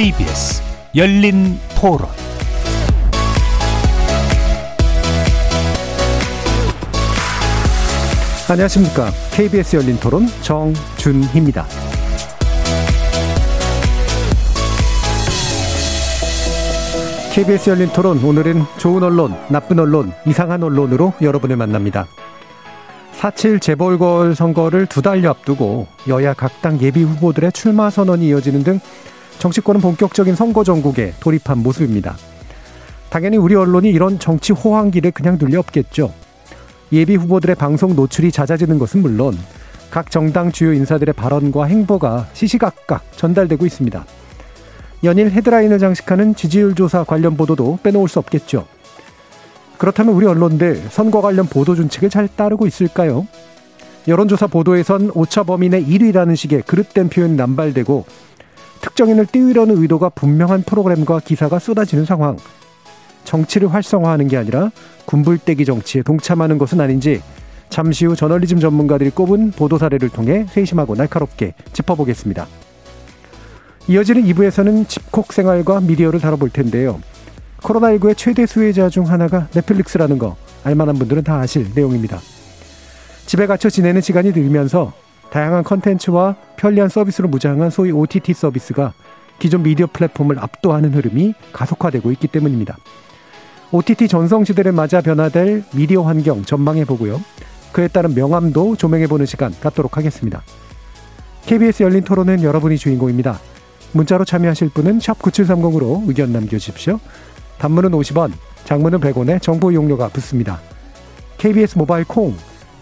KBS 열린 토론 안녕하십니까. KBS 열린 토론 정준희입니다. KBS 열린 토론 오늘은 좋은 언론, 나쁜 언론, 이상한 언론으로 여러분을 만납니다. 4.7 재벌걸 선거를 두 달여 앞두고 여야 각당 예비 후보들의 출마 선언이 이어지는 등 정치권은 본격적인 선거 전국에 돌입한 모습입니다. 당연히 우리 언론이 이런 정치 호황기를 그냥 둘리 없겠죠. 예비 후보들의 방송 노출이 잦아지는 것은 물론 각 정당 주요 인사들의 발언과 행보가 시시각각 전달되고 있습니다. 연일 헤드라인을 장식하는 지지율 조사 관련 보도도 빼놓을 수 없겠죠. 그렇다면 우리 언론들 선거 관련 보도 준칙을 잘 따르고 있을까요? 여론조사 보도에선 오차 범인의 1위라는 식의 그릇된 표현이 남발되고 특정인을 띄우려는 의도가 분명한 프로그램과 기사가 쏟아지는 상황. 정치를 활성화하는 게 아니라 군불대기 정치에 동참하는 것은 아닌지 잠시 후 저널리즘 전문가들이 꼽은 보도 사례를 통해 세심하고 날카롭게 짚어보겠습니다. 이어지는 2부에서는 집콕 생활과 미디어를 다뤄볼 텐데요. 코로나19의 최대 수혜자 중 하나가 넷플릭스라는 거 알만한 분들은 다 아실 내용입니다. 집에 갇혀 지내는 시간이 늘면서 다양한 컨텐츠와 편리한 서비스로 무장한 소위 OTT 서비스가 기존 미디어 플랫폼을 압도하는 흐름이 가속화되고 있기 때문입니다. OTT 전성시대를 맞아 변화될 미디어 환경 전망해 보고요. 그에 따른 명암도 조명해 보는 시간 갖도록 하겠습니다. KBS 열린 토론은 여러분이 주인공입니다. 문자로 참여하실 분은 9730으로 의견 남겨주십시오. 단문은 50원, 장문은 100원에 정보 이용료가 붙습니다. KBS 모바일 콩,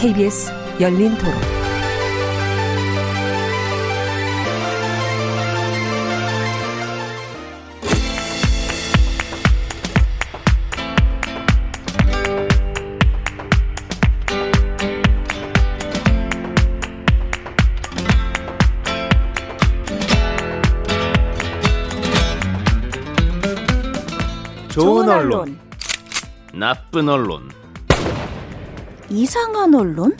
KBS 열린 토론. 좋은 언론, 나쁜 언론, 이상한 언론?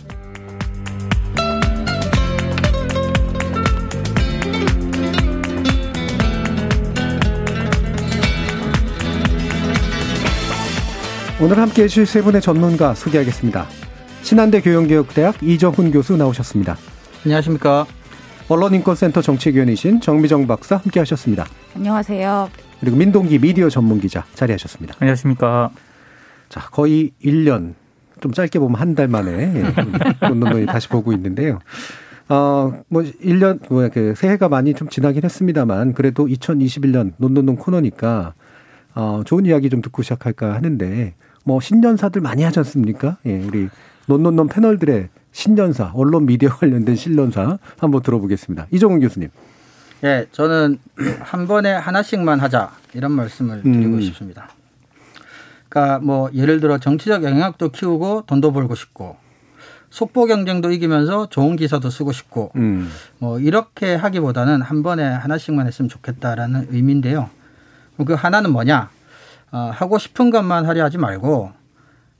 오늘 함께 해주실 세 분의 전문가 소개하겠습니다. 신한대 교영교육대학 이정훈 교수 나오셨습니다. 안녕하십니까. 언론인권센터 정책위원이신 정미정 박사 함께 하셨습니다. 안녕하세요. 그리고 민동기 미디어 전문기자 자리하셨습니다. 안녕하십니까. 자, 거의 1년, 좀 짧게 보면 한 달 만에 논논논이 다시 보고 있는데요. 어, 뭐, 1년, 뭐야, 그, 새해가 많이 좀 지나긴 했습니다만, 그래도 2021년 논논논 코너니까, 어, 좋은 이야기 좀 듣고 시작할까 하는데, 뭐, 신년사들 많이 하지 않습니까? 예, 우리 논논논 패널들의 신년사, 언론 미디어 관련된 신년사 한번 들어보겠습니다. 이종훈 교수님. 예, 저는 한 번에 하나씩만 하자 이런 말씀을 드리고 음. 싶습니다. 그러니까 뭐 예를 들어 정치적 영향력도 키우고 돈도 벌고 싶고 속보 경쟁도 이기면서 좋은 기사도 쓰고 싶고 음. 뭐 이렇게 하기보다는 한 번에 하나씩만 했으면 좋겠다라는 의미인데요. 그 하나는 뭐냐? 어, 하고 싶은 것만 하려 하지 말고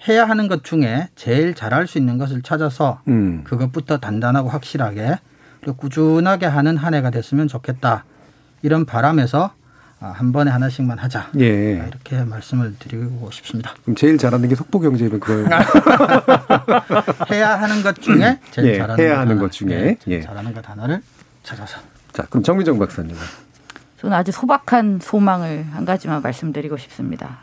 해야 하는 것 중에 제일 잘할 수 있는 것을 찾아서 음. 그것부터 단단하고 확실하게 그리고 꾸준하게 하는 한 해가 됐으면 좋겠다. 이런 바람에서 아, 한 번에 하나씩만 하자. 예. 이렇게 말씀을 드리고 싶습니다. 그럼 제일 잘하는 게 속보 경제면 그걸 해야 하는 것 중에 제일 예, 잘하는 해야 것 하는. 것 중에. 네, 제일 예. 잘하는 것 하나를 찾아서. 자, 그럼 정미정 박사님. 저는 아주 소박한 소망을 한 가지만 말씀드리고 싶습니다.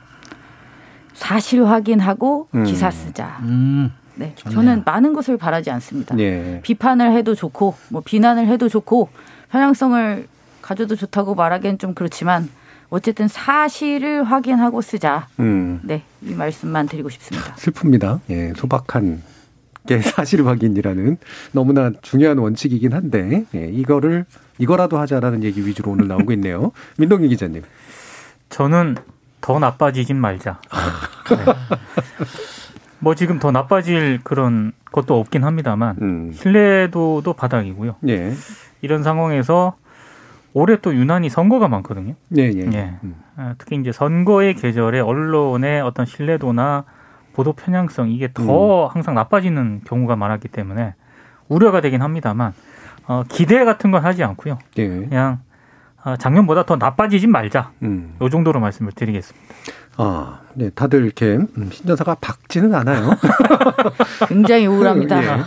사실 확인하고 음. 기사 쓰자. 음, 네, 좋네요. 저는 많은 것을 바라지 않습니다. 예. 비판을 해도 좋고, 뭐 비난을 해도 좋고, 편향성을 가져도 좋다고 말하기엔 좀 그렇지만 어쨌든 사실을 확인하고 쓰자. 음. 네, 이 말씀만 드리고 싶습니다. 슬픕니다. 예, 소박한 게 사실 확인이라는 너무나 중요한 원칙이긴 한데 예, 이거를 이거라도 하자라는 얘기 위주로 오늘 나오고 있네요. 민동기 기자님. 저는 더 나빠지진 말자. 네. 뭐 지금 더 나빠질 그런 것도 없긴 합니다만 음. 신뢰도도 바닥이고요. 예. 이런 상황에서 올해 또 유난히 선거가 많거든요. 예, 예. 예. 음. 아, 특히 이제 선거의 계절에 언론의 어떤 신뢰도나 보도 편향성 이게 더 항상 나빠지는 경우가 많았기 때문에 우려가 되긴 합니다만 어, 기대 같은 건 하지 않고요. 예. 그냥 어, 작년보다 더 나빠지진 말자. 음. 요 정도로 말씀을 드리겠습니다. 아, 네, 다들 이렇게 음, 신전사가 박지는 않아요. 굉장히 우울합니다. 예.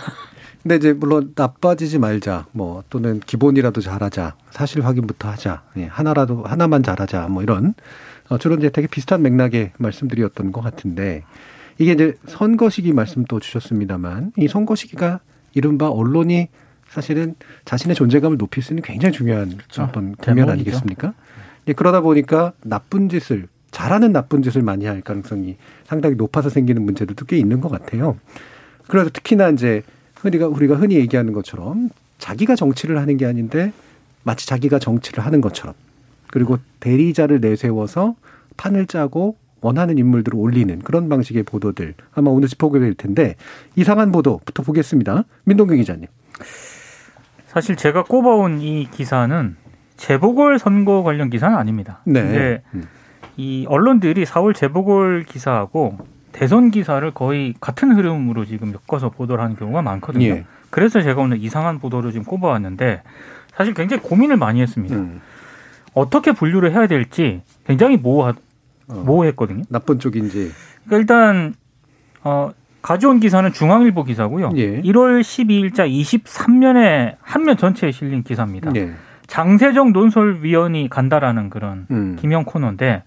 근데 이제 물론 나빠지지 말자, 뭐 또는 기본이라도 잘하자, 사실 확인부터 하자, 예, 하나라도 하나만 잘하자, 뭐 이런 어, 주로 이제 되게 비슷한 맥락의 말씀드렸던 것 같은데 이게 이제 선거 시기 말씀 또 주셨습니다만 이 선거 시기가 이른바 언론이 사실은 자신의 존재감을 높일 수 있는 굉장히 중요한 어떤 국면. 아니겠습니까? 예, 그러다 보니까 나쁜 짓을 잘하는 나쁜 짓을 많이 할 가능성이 상당히 높아서 생기는 문제들도 꽤 있는 것 같아요. 그래서 특히나 이제 흔히가 우리가 흔히 얘기하는 것처럼 자기가 정치를 하는 게 아닌데 마치 자기가 정치를 하는 것처럼 그리고 대리자를 내세워서 판을 짜고 원하는 인물들을 올리는 그런 방식의 보도들 아마 오늘 짚어보게 될 텐데 이상한 보도부터 보겠습니다. 민동규 기자님. 사실 제가 꼽아온 이 기사는 재보궐 선거 관련 기사는 아닙니다. 네. 근데 음. 이 언론들이 4월 재보궐 기사하고 대선 기사를 거의 같은 흐름으로 지금 엮어서 보도를 하는 경우가 많거든요. 예. 그래서 제가 오늘 이상한 보도를 지금 꼽아왔는데 사실 굉장히 고민을 많이 했습니다. 음. 어떻게 분류를 해야 될지 굉장히 모호 어, 모호했거든요. 나쁜 쪽인지. 그러니까 일단 어, 가져온 기사는 중앙일보 기사고요. 예. 1월 12일자 23면에 한 면 전체에 실린 기사입니다. 예. 장세정 논설위원이 간다라는 그런 음. 김영 코너인데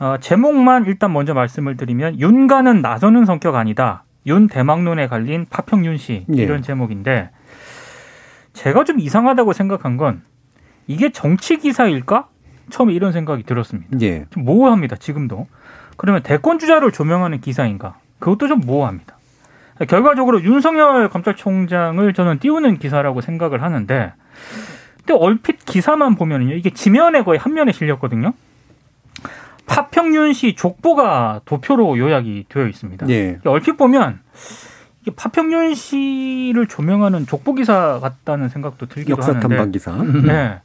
어, 제목만 일단 먼저 말씀을 드리면 윤가는 나서는 성격 아니다. 윤 대망론에 갈린 파평윤 씨 예. 이런 제목인데 제가 좀 이상하다고 생각한 건 이게 정치 기사일까? 처음에 이런 생각이 들었습니다. 예. 좀 모호합니다. 지금도. 그러면 대권 주자를 조명하는 기사인가? 그것도 좀 모호합니다. 결과적으로 윤석열 검찰총장을 저는 띄우는 기사라고 생각을 하는데, 근데 얼핏 기사만 보면요, 이게 지면에 거의 한 면에 실렸거든요. 파평윤 씨 족보가 도표로 요약이 되어 있습니다. 예. 얼핏 보면 이게 파평윤 씨를 조명하는 족보 기사 같다는 생각도 들기도 역사 하는데. 탐방 기사. 네.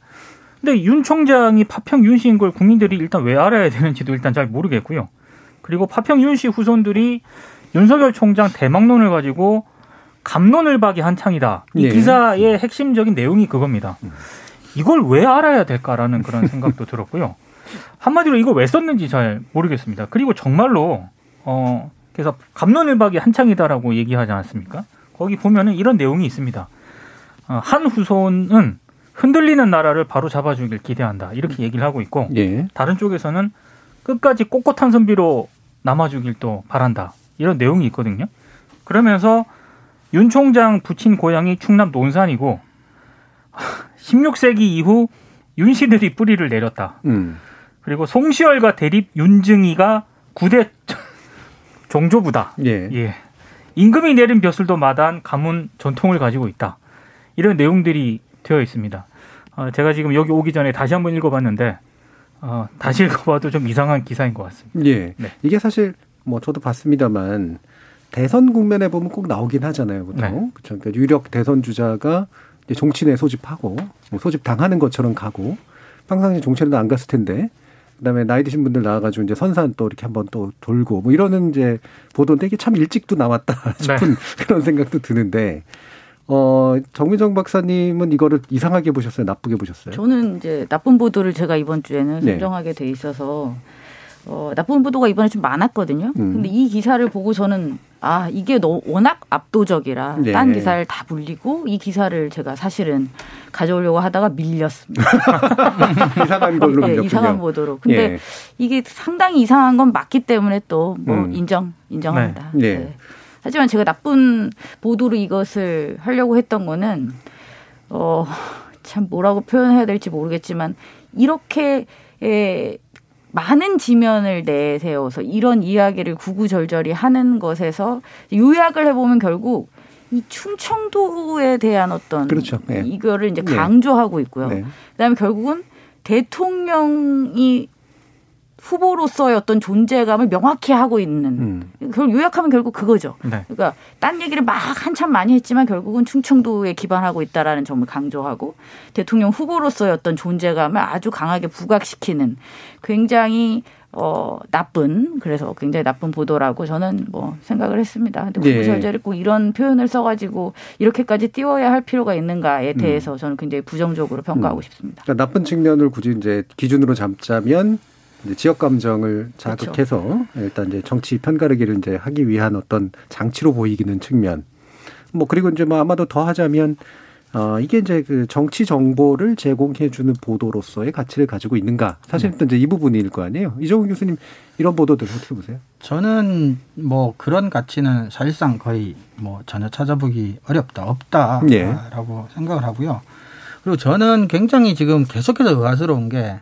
근데 윤 총장이 파평 윤 씨인 걸 국민들이 일단 왜 알아야 되는지도 일단 잘 모르겠고요. 그리고 파평 윤 씨 후손들이 윤석열 총장 대망론을 가지고 감론을 박이 한창이다. 이 예. 기사의 핵심적인 내용이 그겁니다. 이걸 왜 알아야 될까라는 그런 생각도 들었고요. 한마디로 이걸 왜 썼는지 잘 모르겠습니다. 그리고 정말로 어 그래서 감론을박이 한창이다라고 얘기하지 않았습니까? 거기 보면은 이런 내용이 있습니다. 어, 한 후손은 흔들리는 나라를 바로 잡아주길 기대한다. 이렇게 얘기를 하고 있고 예. 다른 쪽에서는 끝까지 꼿꼿한 선비로 남아주길 또 바란다. 이런 내용이 있거든요. 그러면서 윤 총장 부친 고향이 충남 논산이고 16세기 이후 윤씨들이 뿌리를 내렸다. 음. 그리고 송시열과 대립 윤증이가 구대 종조부다. 예. 예. 임금이 내린 벼슬도 마다한 가문 전통을 가지고 있다. 이런 내용들이 되어 있습니다. 어, 제가 지금 여기 오기 전에 다시 한번 읽어봤는데 어, 다시 읽어봐도 좀 이상한 기사인 것 같습니다. 예. 네. 이게 사실 뭐 저도 봤습니다만 대선 국면에 보면 꼭 나오긴 하잖아요. 보통. 네. 그렇죠. 그러니까 유력 대선 주자가 이제 정치인에 소집하고 뭐 소집 당하는 것처럼 가고 평상시 정치인은 안 갔을 텐데 그다음에 나이 드신 분들 나와가지고 이제 선산 또 이렇게 한번 또 돌고 뭐 이러는 이제 보도인데 이게 참 일찍도 나왔다 싶은 그런 생각도 드는데 어 정민정 박사님은 이거를 이상하게 보셨어요, 나쁘게 보셨어요? 저는 이제 나쁜 보도를 제가 이번 주에는 네. 선정하게 돼 있어서 어, 나쁜 보도가 이번에 좀 많았거든요. 음. 근데 이 기사를 보고 저는 아 이게 너 워낙 압도적이라 네. 딴 기사를 다 불리고 이 기사를 제가 사실은 가져오려고 하다가 밀렸습니다. 이상한 걸로 예, 밀렸군요. 이상한 보도로. 근데 예. 이게 상당히 이상한 건 맞기 때문에 또뭐 음. 인정 인정합니다. 네. 예. 네. 하지만 제가 나쁜 보도로 이것을 하려고 했던 거는 어 참 뭐라고 표현해야 될지 모르겠지만 이렇게 에, 많은 지면을 내세워서 이런 이야기를 구구절절히 하는 것에서 요약을 해보면 결국 이 충청도에 대한 어떤 그렇죠. 네. 이거를 이제 네. 강조하고 있고요. 네. 그다음에 결국은 대통령이 후보로서의 어떤 존재감을 명확히 하고 있는 음. 그걸 요약하면 결국 그거죠. 네. 그러니까 딴 얘기를 막 한참 많이 했지만 결국은 충청도에 기반하고 있다라는 점을 강조하고 대통령 후보로서의 어떤 존재감을 아주 강하게 부각시키는 굉장히 어 나쁜 그래서 굉장히 나쁜 보도라고 저는 뭐 생각을 했습니다. 근데 예. 구구절절히 꼭 이런 표현을 써가지고 이렇게까지 띄워야 할 필요가 있는가에 음. 대해서 저는 굉장히 부정적으로 평가하고 싶습니다. 그러니까 나쁜 측면을 굳이 이제 기준으로 잡자면 이제 지역 감정을 자극해서 일단 이제 정치 편가르기를 이제 하기 위한 어떤 장치로 보이기는 측면. 뭐 그리고 이제 뭐 아마도 더 하자면 어 이게 이제 그 정치 정보를 제공해 주는 보도로서의 가치를 가지고 있는가. 사실 은 이제 이 부분일 거 아니에요. 이종훈 교수님 이런 보도들 어떻게 보세요? 저는 뭐 그런 가치는 사실상 거의 뭐 전혀 찾아보기 어렵다 없다라고 예. 생각을 하고요. 그리고 저는 굉장히 지금 계속해서 의아스러운 게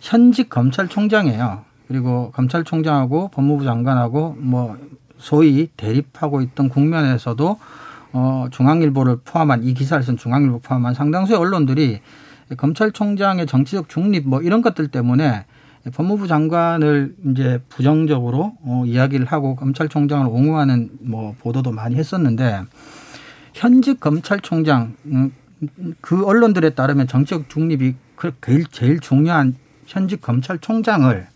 현직 검찰총장이에요. 그리고 검찰총장하고 법무부 장관하고 뭐 소위 대립하고 있던 국면에서도 어 중앙일보를 포함한 이 기사를 쓴 중앙일보 포함한 상당수의 언론들이 검찰총장의 정치적 중립 뭐 이런 것들 때문에 법무부 장관을 이제 부정적으로 어, 이야기를 하고 검찰총장을 옹호하는 뭐 보도도 많이 했었는데 현직 검찰총장 음, 그 언론들에 따르면 정치적 중립이 그 제일, 제일 중요한 현직 검찰총장을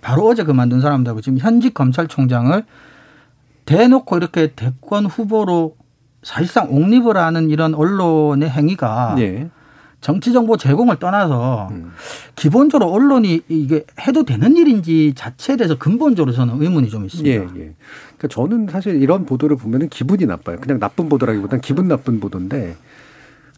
바로 어제 그만둔 사람들하고 지금 현직 검찰총장을 대놓고 이렇게 대권 후보로 사실상 옹립을 하는 이런 언론의 행위가 예. 정치 정보 제공을 떠나서 음. 기본적으로 언론이 이게 해도 되는 일인지 자체에 대해서 근본적으로 저는 의문이 좀 있습니다. 예, 예. 그러니까 저는 사실 이런 보도를 보면은 기분이 나빠요. 그냥 나쁜 보도라기보다는 기분 나쁜 보도인데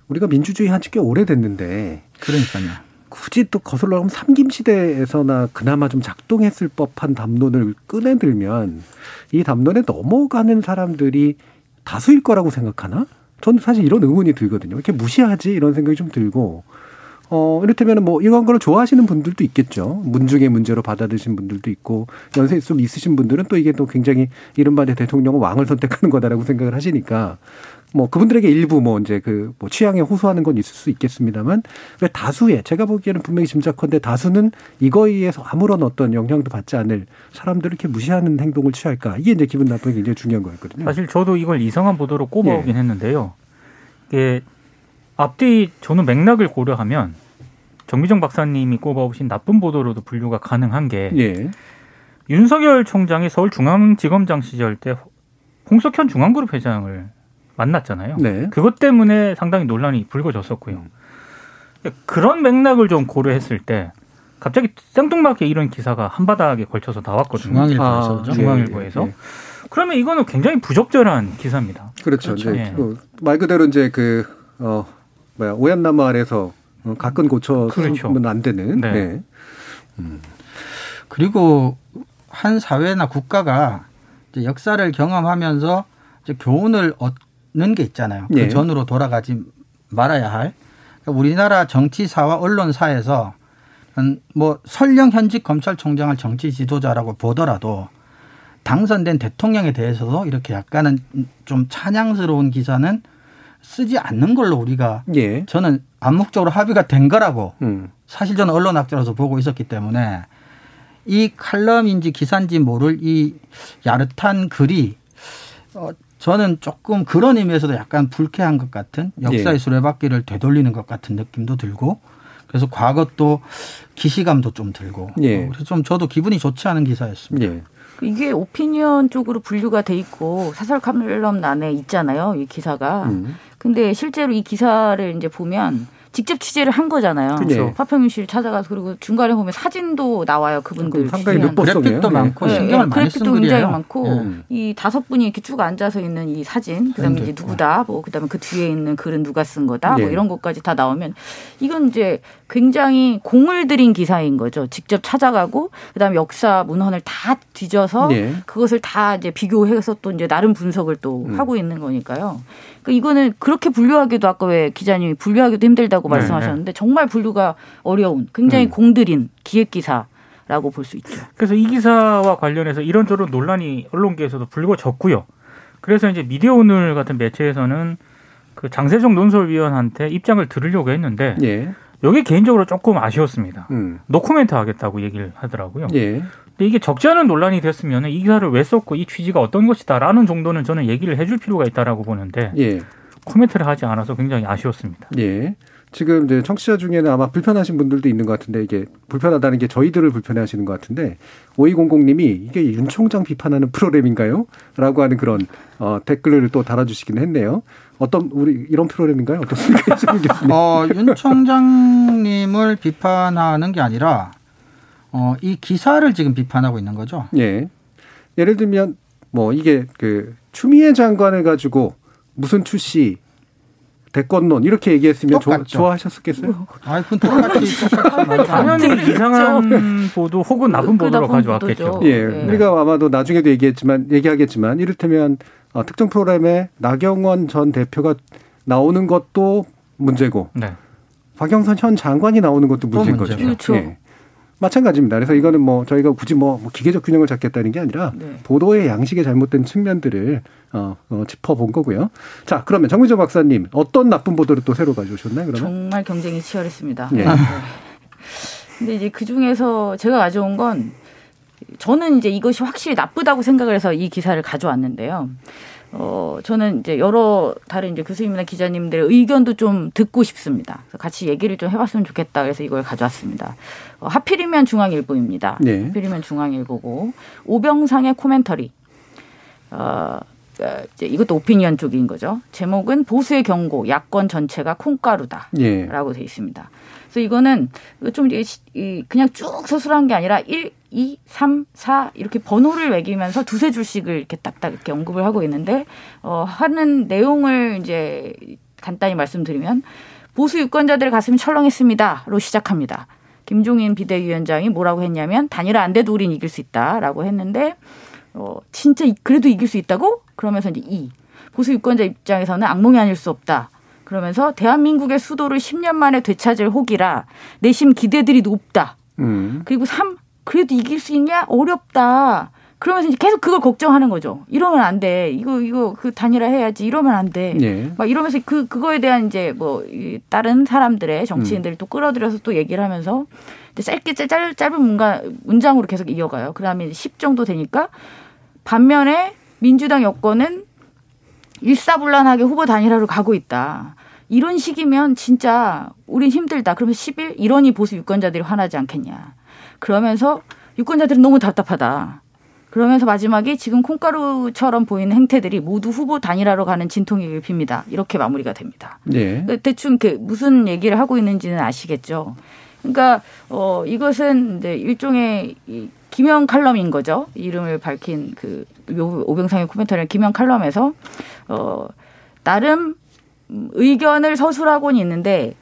우리가 민주주의 한지 꽤 오래됐는데 그러니까요. 굳이 또 거슬러 가면 삼김 시대에서나 그나마 좀 작동했을 법한 담론을 꺼내들면 이 담론에 넘어가는 사람들이 다수일 거라고 생각하나? 저는 사실 이런 의문이 들거든요. 이렇게 무시하지 이런 생각이 좀 들고 어 이렇다면 뭐 이런 걸 좋아하시는 분들도 있겠죠. 문중의 문제로 받아들이신 분들도 있고 연세 좀 있으신 분들은 또 이게 또 굉장히 이른바 대통령은 왕을 선택하는 거다라고 생각을 하시니까 뭐 그분들에게 일부 뭐 이제 그 뭐 취향에 호소하는 건 있을 수 있겠습니다만 왜 다수의 제가 보기에는 분명히 짐작컨대 다수는 이거에 의해서 아무런 어떤 영향도 받지 않을 사람들을 이렇게 무시하는 행동을 취할까 이게 이제 기분 나쁘게 굉장히 중요한 거였거든요. 사실 저도 이걸 이상한 보도로 꼽아오긴 예. 했는데요. 이게 앞뒤 저는 맥락을 고려하면 정미정 박사님이 꼽아오신 나쁜 보도로도 분류가 가능한 게 예. 윤석열 총장이 서울중앙지검장 시절 때 홍석현 중앙그룹 회장을 만났잖아요. 네. 그것 때문에 상당히 논란이 불거졌었고요. 그런 맥락을 좀 고려했을 때 갑자기 생뚱맞게 이런 기사가 한 바닥에 걸쳐서 나왔거든요. 중앙일보에서 아, 중앙일보에서. 예, 예. 그러면 이거는 굉장히 부적절한 기사입니다. 그렇죠. 그렇죠. 이제 예. 그말 그대로 이제 그, 어, 뭐야, 오얏나무 아래서 어, 가끔 고쳐 그렇죠. 안 되는. 네. 네. 그리고 한 사회나 국가가 이제 역사를 경험하면서 이제 교훈을 얻는 게 있잖아요. 예. 그 전으로 돌아가지 말아야 할. 그러니까 우리나라 정치사와 언론사에서 한뭐 설령 현직 검찰총장을 정치 지도자라고 보더라도 당선된 대통령에 대해서도 이렇게 약간은 좀 찬양스러운 기사는 쓰지 않는 걸로 우리가 예. 저는 암묵적으로 합의가 된 거라고 음. 사실 저는 언론학자로서 보고 있었기 때문에 이 칼럼인지 기사인지 모를 이 야릇한 글이 어 저는 조금 그런 의미에서도 약간 불쾌한 것 같은 역사의 예. 수레바퀴를 되돌리는 것 같은 느낌도 들고 그래서 과거 또 기시감도 좀 들고 예. 그래서 좀 저도 기분이 좋지 않은 기사였습니다. 예. 이게 오피니언 쪽으로 분류가 돼 있고 사설 칼럼 안에 있잖아요. 이 기사가. 음. 근데 실제로 이 기사를 이제 보면 직접 취재를 한 거잖아요. 그렇죠. 파평윤 씨를 찾아가서 그리고 중간에 보면 사진도 나와요. 그분들 상당히 그래픽도 네. 많고 네, 신경을 네, 많이 그래픽도 쓴 굉장히 글이에요. 많고 음. 이 다섯 분이 이렇게 쭉 앉아서 있는 이 사진, 그다음에 이제. 누구다, 뭐 그다음에 그 뒤에 있는 글은 누가 쓴 거다, 예. 뭐 이런 것까지 다 나오면 이건 이제 굉장히 공을 들인 기사인 거죠. 직접 찾아가고 그다음에 역사 문헌을 다 뒤져서 예. 그것을 다 이제 비교해서 또 이제 나름 분석을 또 음. 하고 있는 거니까요. 그러니까 이거는 그렇게 분류하기도 아까 왜 기자님이 분류하기도 힘들다고 네, 말씀하셨는데 정말 분류가 어려운 굉장히 음. 공들인 기획 기사 라고 볼 수 있죠. 그래서 이 기사와 관련해서 이런저런 논란이 언론계에서도 불거졌고요. 그래서 이제 미디어 오늘 같은 매체에서는 그 장세정 논설위원한테 입장을 들으려고 했는데 예. 여기 개인적으로 조금 아쉬웠습니다. 음. 노코멘트 하겠다고 얘기를 하더라고요. 예. 근데 이게 적지 않은 논란이 됐으면 이 기사를 왜 썼고 이 취지가 어떤 것이다라는 정도는 저는 얘기를 해줄 필요가 있다라고 보는데 예. 코멘트를 하지 않아서 굉장히 아쉬웠습니다. 예. 지금 이제 청취자 중에는 아마 불편하신 분들도 있는 것 같은데 이게 불편하다는 게 저희들을 불편해 하시는 것 같은데 오이공공님이 이게 윤 총장 비판하는 프로그램인가요? 라고 하는 그런 어, 댓글을 또 달아주시긴 했네요. 어떤 우리 이런 프로그램인가요? 어떻습니까? 어, 윤 총장님을 비판하는 게 아니라 어, 이 기사를 지금 비판하고 있는 거죠. 예. 예를 들면 뭐 이게 그 추미애 장관을 가지고 무슨 출시 대권론 이렇게 얘기했으면 좋아, 똑같죠. 좋아 하셨겠어요? 아, 그건 똑같이 당연히 돼. 이상한 보도 혹은 나쁜 그 보도로 가져왔겠죠. 보도죠. 예. 네. 우리가 아마도 나중에도 얘기했지만 얘기하겠지만 이를테면 어, 특정 프로그램에 나경원 전 대표가 나오는 것도 문제고 네. 박영선 현 장관이 나오는 것도 문제인 거죠. 문제죠. 그렇죠. 예. 마찬가지입니다. 그래서 이거는 뭐 저희가 굳이 뭐, 뭐 기계적 균형을 잡겠다는 게 아니라 네. 보도의 양식에 잘못된 측면들을 어, 어, 짚어본 거고요. 자, 그러면 정미정 박사님 어떤 나쁜 보도를 또 새로 가져오셨나요? 그러면 정말 경쟁이 치열했습니다. 예. 네. 근데 이제 그 중에서 제가 가져온 건 저는 이제 이것이 확실히 나쁘다고 생각을 해서 이 기사를 가져왔는데요. 어, 저는 이제 여러 다른 이제 교수님이나 기자님들의 의견도 좀 듣고 싶습니다. 그래서 같이 얘기를 좀 해봤으면 좋겠다. 그래서 이걸 가져왔습니다. 어, 하필이면 중앙일보입니다. 네. 하필이면 중앙일보고 오병상의 코멘터리. 어, 어, 이제 이것도 오피니언 쪽인 거죠. 제목은 보수의 경고, 야권 전체가 콩가루다. 예. 라고 돼 있습니다. 그래서 이거는 좀 이게 시- 이 그냥 쭉 서술한 게 아니라 1, 2, 3, 4 이렇게 번호를 매기면서 두세 줄씩을 이렇게 딱딱 이렇게 언급을 하고 있는데 어 하는 내용을 이제 간단히 말씀드리면 보수 유권자들 가슴이 철렁했습니다로 시작합니다. 김종인 비대위원장이 뭐라고 했냐면 단일화 안 돼도 우린 이길 수 있다라고 했는데 어 진짜 이- 그래도 이길 수 있다고? 그러면서 이제 이 보수 유권자 입장에서는 악몽이 아닐 수 없다. 그러면서 대한민국의 수도를 10년 만에 되찾을 혹이라 내심 기대들이 높다. 음. 그리고 3 그래도 이길 수 있냐 어렵다. 그러면서 이제 계속 그걸 걱정하는 거죠. 이러면 안 돼. 이거 이거 그 단일화 해야지. 이러면 안 돼. 예. 막 이러면서 그 그거에 대한 이제 뭐이 다른 사람들의 정치인들을 또 끌어들여서 또 얘기를 하면서 짧게 짧, 짧- 짧은 문가, 문장으로 계속 이어가요. 그다음에 10 정도 되니까 반면에 민주당 여권은 일사불란하게 후보 단일화로 가고 있다. 이런 식이면 진짜 우린 힘들다. 그러면 10일 이러니 보수 유권자들이 화나지 않겠냐. 그러면서 유권자들은 너무 답답하다. 그러면서 마지막에 지금 콩가루처럼 보이는 행태들이 모두 후보 단일화로 가는 진통의 빕니다. 이렇게 마무리가 됩니다. 예. 그 대충 그 무슨 얘기를 하고 있는지는 아시겠죠. 그러니까 어 이것은 이제 일종의 이 김영 칼럼인 거죠. 이름을 밝힌 그 요- 오병상의 코멘터리는 김영 칼럼에서 어 나름 음, 의견을 서술하고는 있는데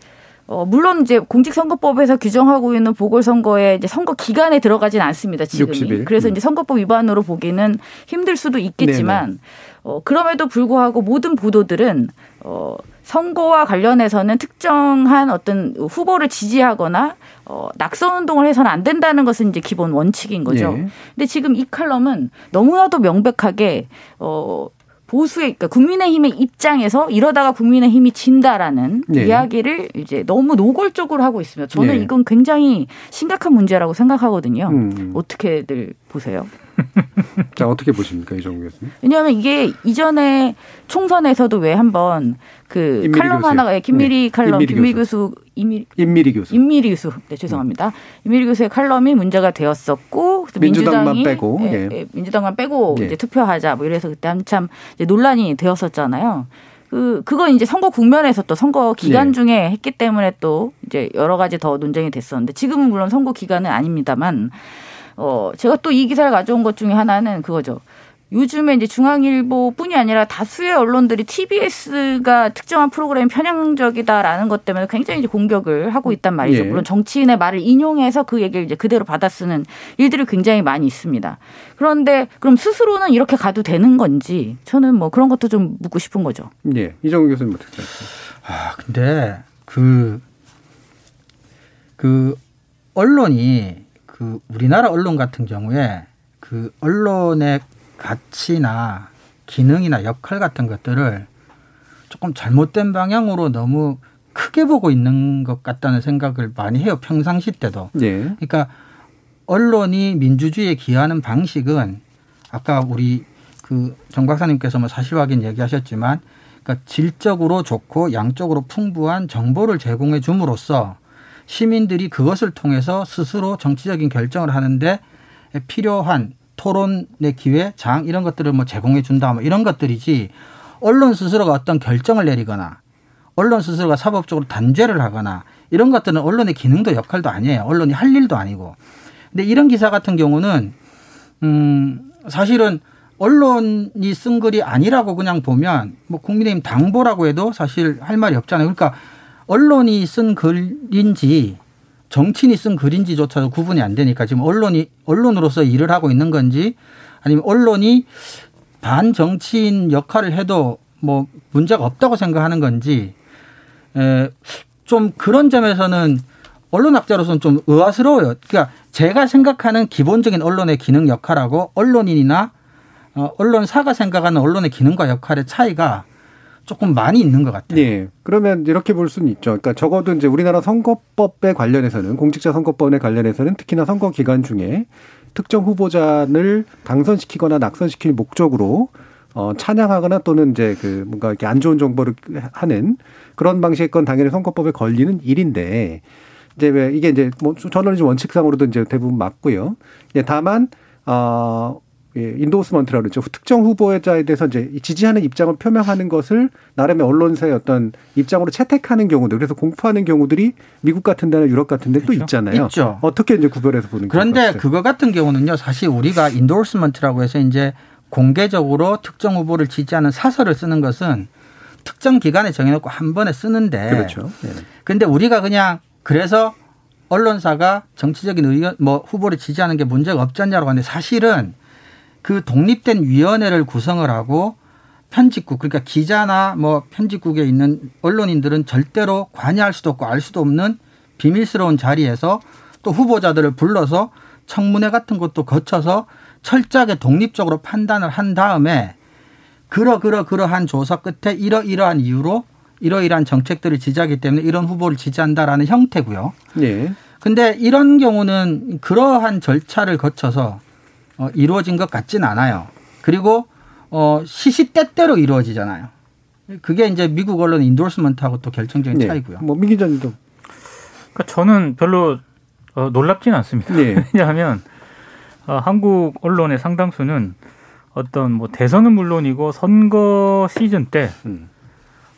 어 물론 이제 공직선거법에서 규정하고 있는 보궐선거에 이제 선거 기간에 들어가진 않습니다. 지금이. 60일. 그래서 음. 이제 선거법 위반으로 보기는 힘들 수도 있겠지만 어 그럼에도 불구하고 모든 보도들은 어 선거와 관련해서는 특정한 어떤 후보를 지지하거나 어 낙선 운동을 해서는 안 된다는 것은 이제 기본 원칙인 거죠. 예. 근데 지금 이 칼럼은 너무나도 명백하게 어 보수의 그러니까 국민의힘의 입장에서 이러다가 국민의힘이 진다라는 네. 이야기를 이제 너무 노골적으로 하고 있습니다. 저는 네. 이건 굉장히 심각한 문제라고 생각하거든요. 음. 어떻게들 보세요? 자, 어떻게 보십니까, 이정우 교수님? 왜냐하면 이게 이전에 총선에서도 왜 한번 그 칼럼 교수요. 하나가 예, 김미리 네. 칼럼 임미리 김미리 교수. 교수 임미리 임미리 교수. 임미리 교수, 네 죄송합니다. 임미리 교수의 칼럼이 문제가 되었었고 민주당만 빼고, 예, 예. 예, 민주당만 빼고 예. 이제 투표하자 뭐 이래서 그때 한참 이제 논란이 되었었잖아요. 그 그건 이제 선거 국면에서 또 선거 기간 네. 중에 했기 때문에 또 이제 여러 가지 더 논쟁이 됐었는데 지금은 물론 선거 기간은 아닙니다만 어 제가 또 이 기사를 가져온 것 중에 하나는 그거죠. 요즘에 이제 중앙일보뿐이 아니라 다수의 언론들이 TBS가 특정한 프로그램이 편향적이다라는 것 때문에 굉장히 이제 공격을 하고 있단 말이죠. 예. 물론 정치인의 말을 인용해서 그 얘기를 이제 그대로 받아쓰는 일들이 굉장히 많이 있습니다. 그런데 그럼 스스로는 이렇게 가도 되는 건지 저는 뭐 그런 것도 좀 묻고 싶은 거죠. 예. 이정우 교수님 어떻게 생각하세요? 아, 근데 그, 그 언론이 그 우리나라 언론 같은 경우에 그 언론의 가치나 기능이나 역할 같은 것들을 조금 잘못된 방향으로 너무 크게 보고 있는 것 같다는 생각을 많이 해요. 평상시 때도. 예. 그러니까 언론이 민주주의에 기여하는 방식은 아까 우리 그정 박사님께서 뭐 사실 확인 얘기하셨지만 그러니까 질적으로 좋고 양적으로 풍부한 정보를 제공해 줌으로써 시민들이 그것을 통해서 스스로 정치적인 결정을 하는데 필요한 토론의 기회, 장 이런 것들을 뭐 제공해 준다 뭐 이런 것들이지 언론 스스로가 어떤 결정을 내리거나 언론 스스로가 사법적으로 단죄를 하거나 이런 것들은 언론의 기능도 역할도 아니에요. 언론이 할 일도 아니고. 근데 이런 기사 같은 경우는 음 사실은 언론이 쓴 글이 아니라고 그냥 보면 뭐 국민의힘 당보라고 해도 사실 할 말이 없잖아요. 그러니까 언론이 쓴 글인지 정치인이 쓴 글인지조차도 구분이 안 되니까 지금 언론이 언론으로서 일을 하고 있는 건지 아니면 언론이 반 정치인 역할을 해도 뭐 문제가 없다고 생각하는 건지 에, 좀 그런 점에서는 언론학자로서는 좀 의아스러워요. 그러니까 제가 생각하는 기본적인 언론의 기능 역할하고 언론인이나 어, 언론사가 생각하는 언론의 기능과 역할의 차이가 조금 많이 있는 것 같아요. 예. 그러면 이렇게 볼 수는 있죠. 그러니까 적어도 이제 우리나라 선거법에 관련해서는 공직자 선거법에 관련해서는 특히나 선거 기간 중에 특정 후보자를 당선시키거나 낙선시킬 목적으로 어, 찬양하거나 또는 이제 그 뭔가 이렇게 안 좋은 정보를 하는 그런 방식의 건 당연히 선거법에 걸리는 일인데 이제 왜 이게 이제 뭐 저널리즘 원칙상으로도 이제 대부분 맞고요. 예, 다만 어 예, endorsement라고 그러죠. 특정 후보자에 대해서 이제 지지하는 입장을 표명하는 것을 나름의 언론사의 어떤 입장으로 채택하는 경우들, 그래서 공포하는 경우들이 미국 같은 데나 유럽 같은 데 또 그렇죠? 있잖아요. 있죠. 어떻게 이제 구별해서 보는 그런데 그거 같은 경우는요, 사실 우리가 endorsement라고 해서 이제 공개적으로 특정 후보를 지지하는 사설을 쓰는 것은 특정 기간에 정해놓고 한 번에 쓰는데. 그렇죠. 네. 근데 우리가 그냥 그래서 언론사가 정치적인 의견, 뭐 후보를 지지하는 게 문제가 없지 않냐고 하는데 사실은 그 독립된 위원회를 구성을 하고 편집국 그러니까 기자나 뭐 편집국에 있는 언론인들은 절대로 관여할 수도 없고 알 수도 없는 비밀스러운 자리에서 또 후보자들을 불러서 청문회 같은 것도 거쳐서 철저하게 독립적으로 판단을 한 다음에 그러 그러 그러한 조사 끝에 이러이러한 이유로 이러이러한 정책들을 지지하기 때문에 이런 후보를 지지한다라는 형태고요. 네. 근데 이런 경우는 그러한 절차를 거쳐서 어, 이루어진 것 같진 않아요. 그리고 어, 시시때때로 이루어지잖아요. 그게 이제 미국 언론 인도스먼트하고 또 결정적인 네. 차이고요. 뭐민 기자님도. 그러니까 저는 별로 어, 놀랍지는 않습니다. 네. 왜냐하면 어, 한국 언론의 상당수는 어떤 뭐 대선은 물론이고 선거 시즌 때 음.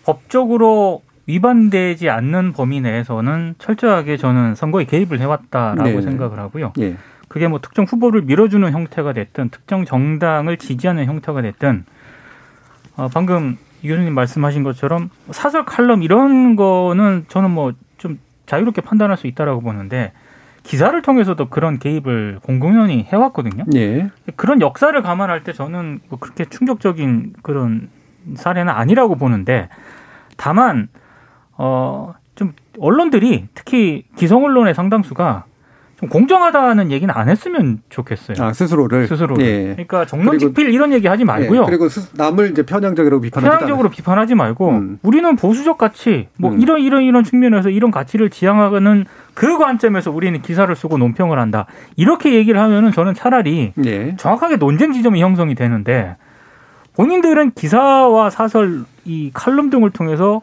법적으로 위반되지 않는 범위 내에서는 철저하게 저는 선거에 개입을 해왔다라고 네. 생각을 하고요. 네. 그게 뭐 특정 후보를 밀어주는 형태가 됐든 특정 정당을 지지하는 형태가 됐든 어, 방금 이 교수님 말씀하신 것처럼 사설 칼럼 이런 거는 저는 뭐 좀 자유롭게 판단할 수 있다라고 보는데 기사를 통해서도 그런 개입을 공공연히 해왔거든요. 예. 그런 역사를 감안할 때 저는 뭐 그렇게 충격적인 그런 사례는 아니라고 보는데 다만 어 좀 언론들이 특히 기성 언론의 상당수가 좀 공정하다는 얘기는 안 했으면 좋겠어요. 아 스스로를 스스로. 예. 그러니까 정론직필 이런 얘기 하지 말고요. 예. 그리고 남을 이제 편향적으로 비판하지 편향적으로 비판하지 말고 음. 우리는 보수적 가치, 뭐 음. 이런 이런 이런 측면에서 이런 가치를 지향하는 그 관점에서 우리는 기사를 쓰고 논평을 한다. 이렇게 얘기를 하면은 저는 차라리 예. 정확하게 논쟁 지점이 형성이 되는데 본인들은 기사와 사설, 이 칼럼 등을 통해서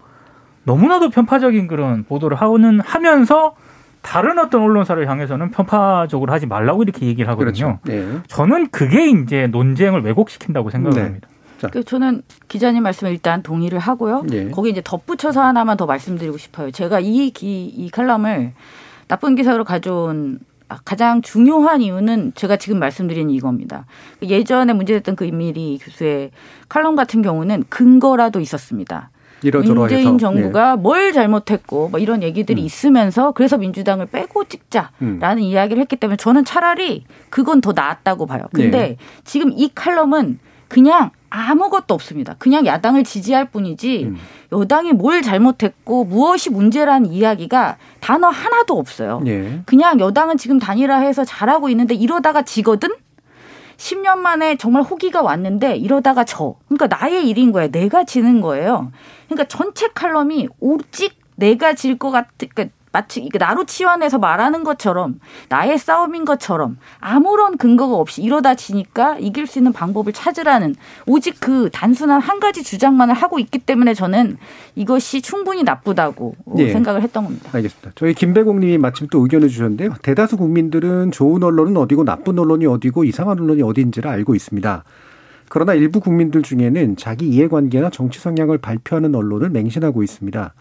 너무나도 편파적인 그런 보도를 하는 하면서 다른 어떤 언론사를 향해서는 편파적으로 하지 말라고 이렇게 얘기를 하거든요. 그렇죠. 네. 저는 그게 이제 논쟁을 왜곡시킨다고 생각을 네. 합니다. 그 저는 기자님 말씀에 일단 동의를 하고요. 네. 거기 이제 덧붙여서 하나만 더 말씀드리고 싶어요. 제가 이, 기, 이 칼럼을 나쁜 기사로 가져온 가장 중요한 이유는 제가 지금 말씀드린 이겁니다. 예전에 문제됐던 그 임미리 교수의 칼럼 같은 경우는 근거라도 있었습니다. 문재인 정부가 네. 뭘 잘못했고 뭐 이런 얘기들이 음. 있으면서 그래서 민주당을 빼고 찍자라는 음. 이야기를 했기 때문에 저는 차라리 그건 더 나았다고 봐요. 근데 네. 지금 이 칼럼은 그냥 아무것도 없습니다. 그냥 야당을 지지할 뿐이지 음. 여당이 뭘 잘못했고 무엇이 문제라는 이야기가 단어 하나도 없어요. 네. 그냥 여당은 지금 단일화해서 잘하고 있는데 이러다가 지거든 10년 만에 정말 호기가 왔는데 이러다가 져. 그러니까 나의 일인 거예요. 내가 지는 거예요. 그러니까 전체 칼럼이 오직 내가 질 것 같, 그러니까 마치 나로 치환해서 말하는 것처럼 나의 싸움인 것처럼 아무런 근거가 없이 이러다 지니까 이길 수 있는 방법을 찾으라는 오직 그 단순한 한 가지 주장만을 하고 있기 때문에 저는 이것이 충분히 나쁘다고 예. 생각을 했던 겁니다. 알겠습니다. 저희 김배공님이 마침 또 의견을 주셨는데요. 대다수 국민들은 좋은 언론은 어디고 나쁜 언론이 어디고 이상한 언론이 어디인지를 알고 있습니다. 그러나 일부 국민들 중에는 자기 이해관계나 정치 성향을 발표하는 언론을 맹신하고 있습니다.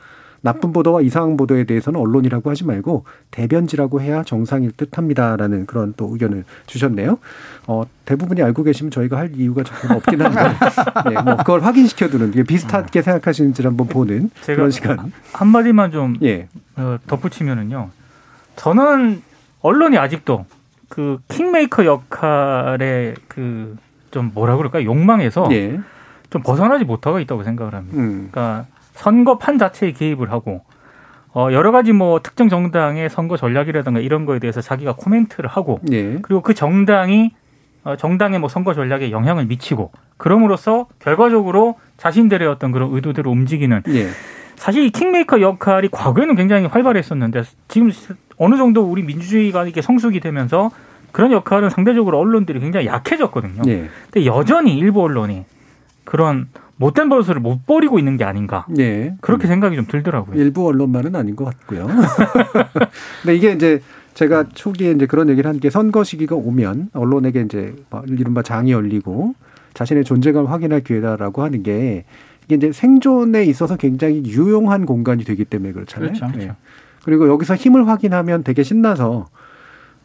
나쁜 보도와 이상한 보도에 대해서는 언론이라고 하지 말고 대변지라고 해야 정상일 듯합니다라는 그런 또 의견을 주셨네요. 어, 대부분이 알고 계시면 저희가 할 이유가 전혀 없긴 한데, 네, 뭐 그걸 확인시켜두는 비슷하게 생각하시는지를 한번 보는 그런 시간. 한 마디만 좀 예. 어, 덧붙이면은요. 저는 언론이 아직도 그 킹메이커 역할의 그 좀 뭐라 그럴까 욕망에서 예. 좀 벗어나지 못하고 있다고 생각을 합니다. 음. 그러니까 선거판 자체에 개입을 하고 어 여러 가지 뭐 특정 정당의 선거 전략이라든가 이런 거에 대해서 자기가 코멘트를 하고 네. 그리고 그 정당이 어 정당의 뭐 선거 전략에 영향을 미치고 그럼으로써 결과적으로 자신들의 어떤 그런 의도대로 움직이는 네. 사실 이 킹메이커 역할이 과거에는 굉장히 활발했었는데 지금 어느 정도 우리 민주주의가 이렇게 성숙이 되면서 그런 역할은 상대적으로 언론들이 굉장히 약해졌거든요. 네. 근데 여전히 일부 언론이 그런 못된 버릇을 못 버리고 있는 게 아닌가. 네. 그렇게 생각이 좀 들더라고요. 일부 언론만은 아닌 것 같고요. 근데 이게 이제 제가 초기에 이제 그런 얘기를 한 게 선거 시기가 오면 언론에게 이제 뭐 이른바 장이 열리고 자신의 존재감을 확인할 기회다라고 하는 게 이게 이제 생존에 있어서 굉장히 유용한 공간이 되기 때문에 그렇잖아요. 그렇죠. 그렇죠. 네. 그리고 여기서 힘을 확인하면 되게 신나서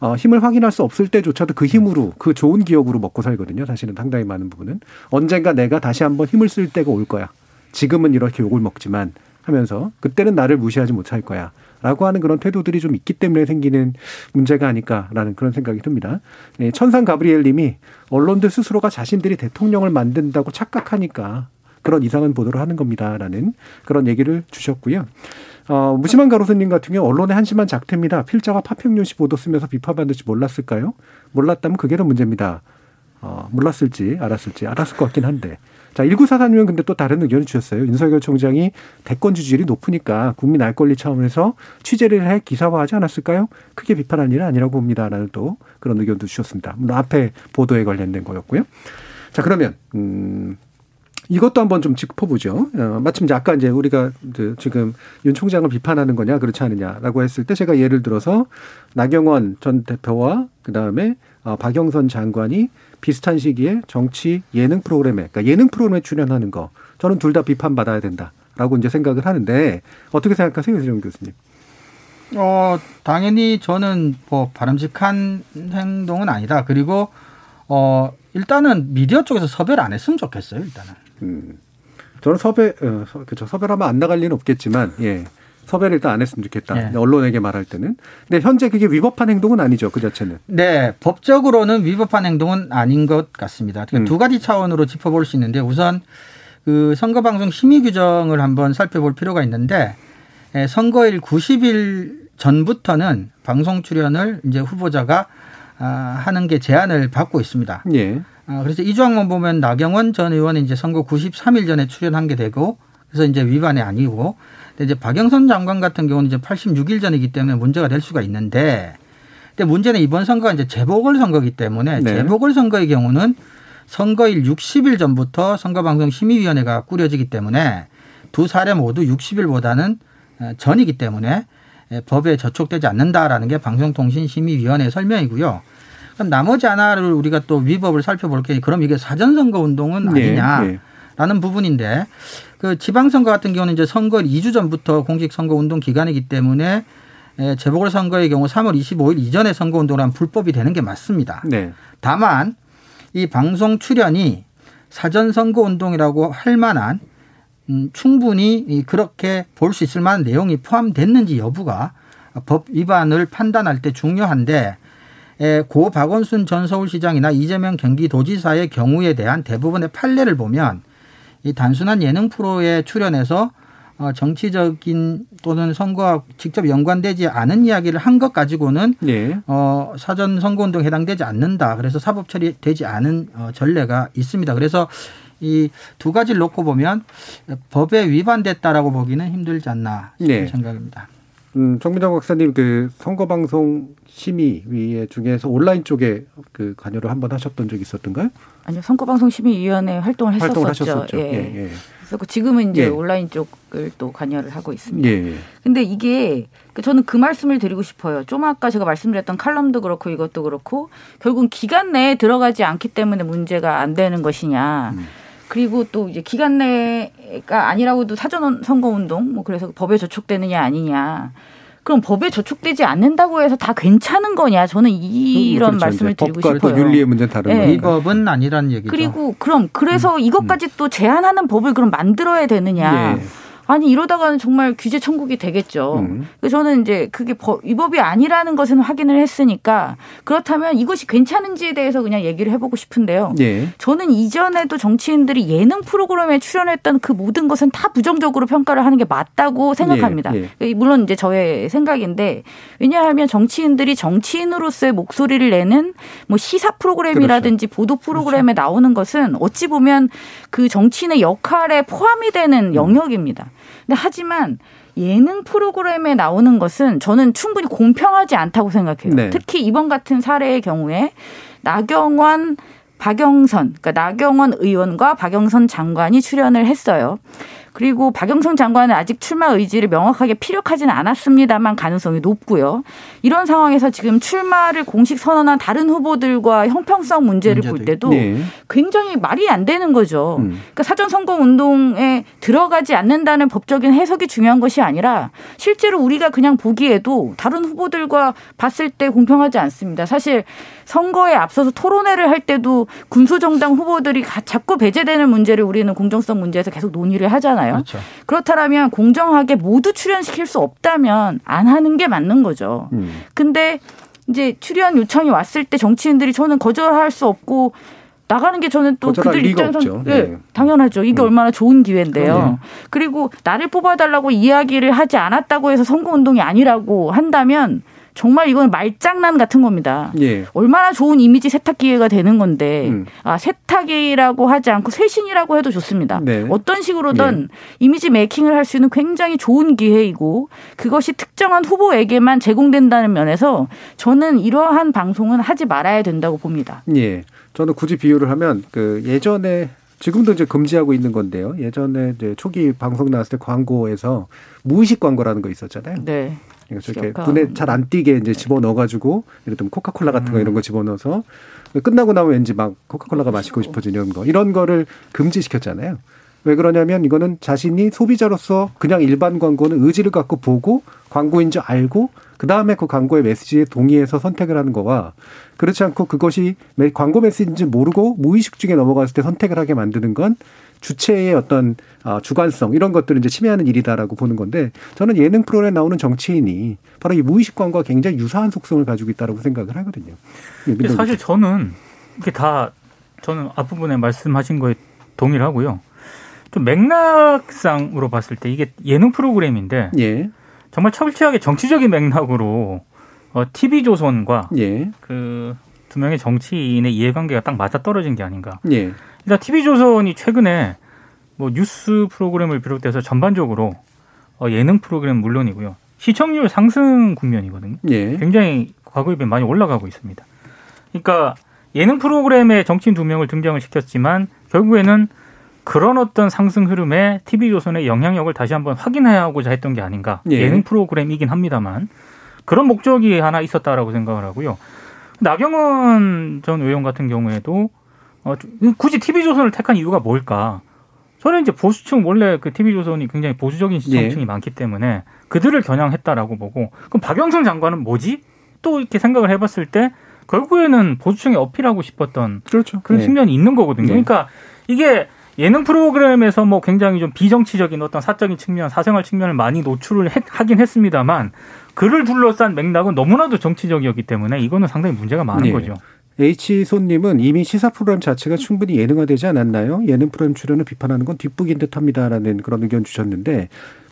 어, 힘을 확인할 수 없을 때조차도 그 힘으로 그 좋은 기억으로 먹고 살거든요. 사실은 상당히 많은 부분은 언젠가 내가 다시 한번 힘을 쓸 때가 올 거야. 지금은 이렇게 욕을 먹지만 하면서 그때는 나를 무시하지 못할 거야. 라고 하는 그런 태도들이 좀 있기 때문에 생기는 문제가 아닐까라는 그런 생각이 듭니다. 네, 천상 가브리엘 님이 언론들 스스로가 자신들이 대통령을 만든다고 착각하니까 그런 이상한 보도를 하는 겁니다라는 그런 얘기를 주셨고요. 어, 무심한 가로수님 같은 경우 언론의 한심한 작태입니다. 필자와 파평윤씨 보도 쓰면서 비판받을지 몰랐을까요? 몰랐다면 그게 더 문제입니다. 어, 몰랐을지 알았을지 알았을 것 같긴 한데. 자, 1944님은 근데 또 다른 의견을 주셨어요. 윤석열 총장이 대권 지지율이 높으니까 국민 알 권리 차원에서 취재를 해 기사화하지 않았을까요? 크게 비판할 일은 아니라고 봅니다. 라는 또 그런 의견도 주셨습니다. 물론 앞에 보도에 관련된 거였고요. 자, 그러면, 음, 이것도 한번 좀 짚어보죠. 어, 마침 이제 아까 이제 우리가 그 지금 윤 총장을 비판하는 거냐 그렇지 않느냐라고 했을 때 제가 예를 들어서 나경원 전 대표와 그 다음에 어, 박영선 장관이 비슷한 시기에 정치 예능 프로그램에 그러니까 예능 프로그램에 출연하는 거 저는 둘 다 비판받아야 된다라고 이제 생각을 하는데 어떻게 생각하세요, 이정 교수님? 어 당연히 저는 뭐 바람직한 행동은 아니다. 그리고 어 일단은 미디어 쪽에서 섭외를 안 했으면 좋겠어요. 일단은. 음. 저는 섭외, 어, 그렇죠. 섭외를 하면 안 나갈 리는 없겠지만, 예. 섭외를 일단 안 했으면 좋겠다. 네. 언론에게 말할 때는. 근데 현재 그게 위법한 행동은 아니죠. 그 자체는. 네. 법적으로는 위법한 행동은 아닌 것 같습니다. 그러니까 음. 두 가지 차원으로 짚어볼 수 있는데 우선 그 선거방송 심의 규정을 한번 살펴볼 필요가 있는데 예, 선거일 90일 전부터는 방송 출연을 이제 후보자가 아, 하는 게 제한을 받고 있습니다. 예. 아, 그래서 이 조항만 보면 나경원 전 의원이 이제 선거 93일 전에 출연한 게 되고 그래서 이제 위반이 아니고 근데 이제 박영선 장관 같은 경우는 이제 86일 전이기 때문에 문제가 될 수가 있는데 근데 문제는 이번 선거가 이제 재보궐 선거기 때문에 네. 재보궐 선거의 경우는 선거일 60일 전부터 선거방송 심의위원회가 꾸려지기 때문에 두 사례 모두 60일보다는 어, 전이기 때문에 법에 저촉되지 않는다라는 게 방송통신심의위원회 설명이고요. 그럼 나머지 하나를 우리가 또 위법을 살펴볼 게 그럼 이게 사전선거 운동은 네, 아니냐라는 네. 부분인데 그 지방선거 같은 경우는 이제 선거 2주 전부터 공직선거 운동 기간이기 때문에 재보궐 선거의 경우 3월 25일 이전에 선거 운동을 하면 불법이 되는 게 맞습니다. 네. 다만 이 방송 출연이 사전 선거 운동이라고 할 만한 음, 충분히 그렇게 볼 수 있을 만한 내용이 포함됐는지 여부가 법 위반을 판단할 때 중요한데 고 박원순 전 서울시장이나 이재명 경기도지사의 경우에 대한 대부분의 판례를 보면 이 단순한 예능 프로에 출연해서 어, 정치적인 또는 선거와 직접 연관되지 않은 이야기를 한 것 가지고는 예. 어, 사전 선거운동 해당되지 않는다. 그래서 사법 처리되지 않은 어, 전례가 있습니다. 그래서 이 두 가지를 놓고 보면 법에 위반됐다라고 보기는 힘들지 않나 싶은 네. 생각입니다. 음, 정민정 박사님 그 선거 방송 심의위에 중에서 온라인 쪽에 그 관여를 한번 하셨던 적이 있었던가요? 아니요 선거 방송 심의위원회 활동을 했었었죠. 활동을. 예. 예, 예. 그래서 지금은 이제 예. 온라인 쪽을 또 관여를 하고 있습니다. 예, 예. 근데 이게 그 저는 그 말씀을 드리고 싶어요. 좀 아까 제가 말씀드렸던 칼럼도 그렇고 이것도 그렇고 결국은 기간 내에 들어가지 않기 때문에 문제가 안 되는 것이냐. 음. 그리고 또 이제 기간 내가 아니라고도 사전 선거 운동 뭐 그래서 법에 저촉되느냐 아니냐. 그럼 법에 저촉되지 않는다고 해서 다 괜찮은 거냐? 저는 이런 그렇죠. 말씀을 드리고 법과 싶어요. 또 윤리의 문제는 다른 예. 거니까. 위법은 아니라는 얘기죠. 그리고 그럼 그래서 음. 이것까지 또 제한하는 법을 그럼 만들어야 되느냐? 예. 아니 이러다가는 정말 규제 천국이 되겠죠. 음. 그래서 저는 이제 그게 법, 위법이 아니라는 것은 확인을 했으니까 그렇다면 이것이 괜찮은지에 대해서 그냥 얘기를 해보고 싶은데요. 예. 저는 이전에도 정치인들이 예능 프로그램에 출연했던 그 모든 것은 다 부정적으로 평가를 하는 게 맞다고 생각합니다. 예, 예. 물론 이제 저의 생각인데 왜냐하면 정치인들이 정치인으로서의 목소리를 내는 뭐 시사 프로그램이라든지 그렇죠. 보도 프로그램에 나오는 것은 어찌 보면 그 정치인의 역할에 포함이 음. 되는 영역입니다. 근데 하지만 예능 프로그램에 나오는 것은 저는 충분히 공평하지 않다고 생각해요. 네. 특히 이번 같은 사례의 경우에 나경원 박영선, 그러니까 나경원 의원과 박영선 장관이 출연을 했어요. 그리고 박영선 장관은 아직 출마 의지를 명확하게 피력하지는 않았습니다만 가능성이 높고요. 이런 상황에서 지금 출마를 공식 선언한 다른 후보들과 형평성 문제를 볼 때도 네. 굉장히 말이 안 되는 거죠. 음. 그러니까 사전 선거 운동에 들어가지 않는다는 법적인 해석이 중요한 것이 아니라 실제로 우리가 그냥 보기에도 다른 후보들과 봤을 때 공평하지 않습니다. 사실 선거에 앞서서 토론회를 할 때도 군소정당 후보들이 가- 자꾸 배제되는 문제를 우리는 공정성 문제에서 계속 논의를 하잖아요. 그렇죠. 그렇다면 공정하게 모두 출연시킬 수 없다면 안 하는 게 맞는 거죠. 음. 근데 이제 출연 요청이 왔을 때 정치인들이 저는 거절할 수 없고 나가는 게 저는 또 그들 입장에서. 예, 네. 당연하죠. 이게 음. 얼마나 좋은 기회인데요. 그럼요. 그리고 나를 뽑아달라고 이야기를 하지 않았다고 해서 선거운동이 아니라고 한다면 정말 이건 말장난 같은 겁니다. 예. 얼마나 좋은 이미지 세탁 기회가 되는 건데 음. 아 세탁이라고 하지 않고 쇄신이라고 해도 좋습니다. 네. 어떤 식으로든 이미지 메이킹을 할 수 있는 굉장히 좋은 기회이고 그것이 특정한 후보에게만 제공된다는 면에서 저는 이러한 방송은 하지 말아야 된다고 봅니다. 예. 저는 굳이 비유를 하면 그 예전에 지금도 이제 금지하고 있는 건데요. 예전에 이제 초기 방송 나왔을 때 광고에서 무의식 광고라는 거 있었잖아요. 네. 그러니까 저렇게 기억하- 눈에 잘 안 띄게 이제 집어 넣어가지고 예를 들면 코카콜라 같은 음. 거 이런 거 집어 넣어서 끝나고 나면 왠지 막 코카콜라가 마시고 싶어지는 이런 거 이런 거를 금지시켰잖아요. 왜 그러냐면 이거는 자신이 소비자로서 그냥 일반 광고는 의지를 갖고 보고 광고인 줄 알고 그 다음에 그 광고의 메시지에 동의해서 선택을 하는 거와 그렇지 않고 그것이 메- 광고 메시지인지 모르고 무의식 중에 넘어갔을 때 선택을 하게 만드는 건 주체의 어떤 아, 주관성 이런 것들을 이제 침해하는 일이다라고 보는 건데 저는 예능 프로그램에 나오는 정치인이 바로 이 무의식 광고와 굉장히 유사한 속성을 가지고 있다라고 생각을 하거든요. 예, 근데 사실 저는 이게 다 저는 앞부분에 말씀하신 거에 동의를 하고요. 좀 맥락상으로 봤을 때 이게 예능 프로그램인데 예, 정말 철저하게 정치적인 맥락으로 어, TV조선과 예, 그두 명의 정치인의 이해관계가 딱 맞아 떨어진 게 아닌가. 예, 일단 TV조선이 최근에 뭐 뉴스 프로그램을 비롯해서 전반적으로 어, 예능 프로그램 물론이고요. 시청률 상승 국면이거든요. 예, 굉장히 과거에 비해 많이 올라가고 있습니다. 그러니까 예능 프로그램에 정치인 두 명을 등장을 시켰지만 결국에는 그런 어떤 상승 흐름에 TV조선의 영향력을 다시 한번 확인해야 하고자 했던 게 아닌가. 예. 예능 프로그램이긴 합니다만 그런 목적이 하나 있었다라고 생각을 하고요. 나경원 전 의원 같은 경우에도 어, 굳이 TV조선을 택한 이유가 뭘까? 저는 이제 보수층 원래 그 TV조선이 굉장히 보수적인 시청층이 예. 많기 때문에 그들을 겨냥했다라고 보고 그럼 박영선 장관은 뭐지? 또 이렇게 생각을 해봤을 때 결국에는 보수층에 어필하고 싶었던 그렇죠. 그런 예. 측면이 있는 거거든요. 네. 그러니까 이게 예능 프로그램에서 뭐 굉장히 좀 비정치적인 어떤 사적인 측면, 사생활 측면을 많이 노출을 했- 하긴 했습니다만 그를 둘러싼 맥락은 너무나도 정치적이었기 때문에 이거는 상당히 문제가 많은 네. 거죠. H 손님은 이미 시사 프로그램 자체가 충분히 예능화되지 않았나요? 예능 프로그램 출연을 비판하는 건 뒷북인 듯 합니다라는 그런 의견 주셨는데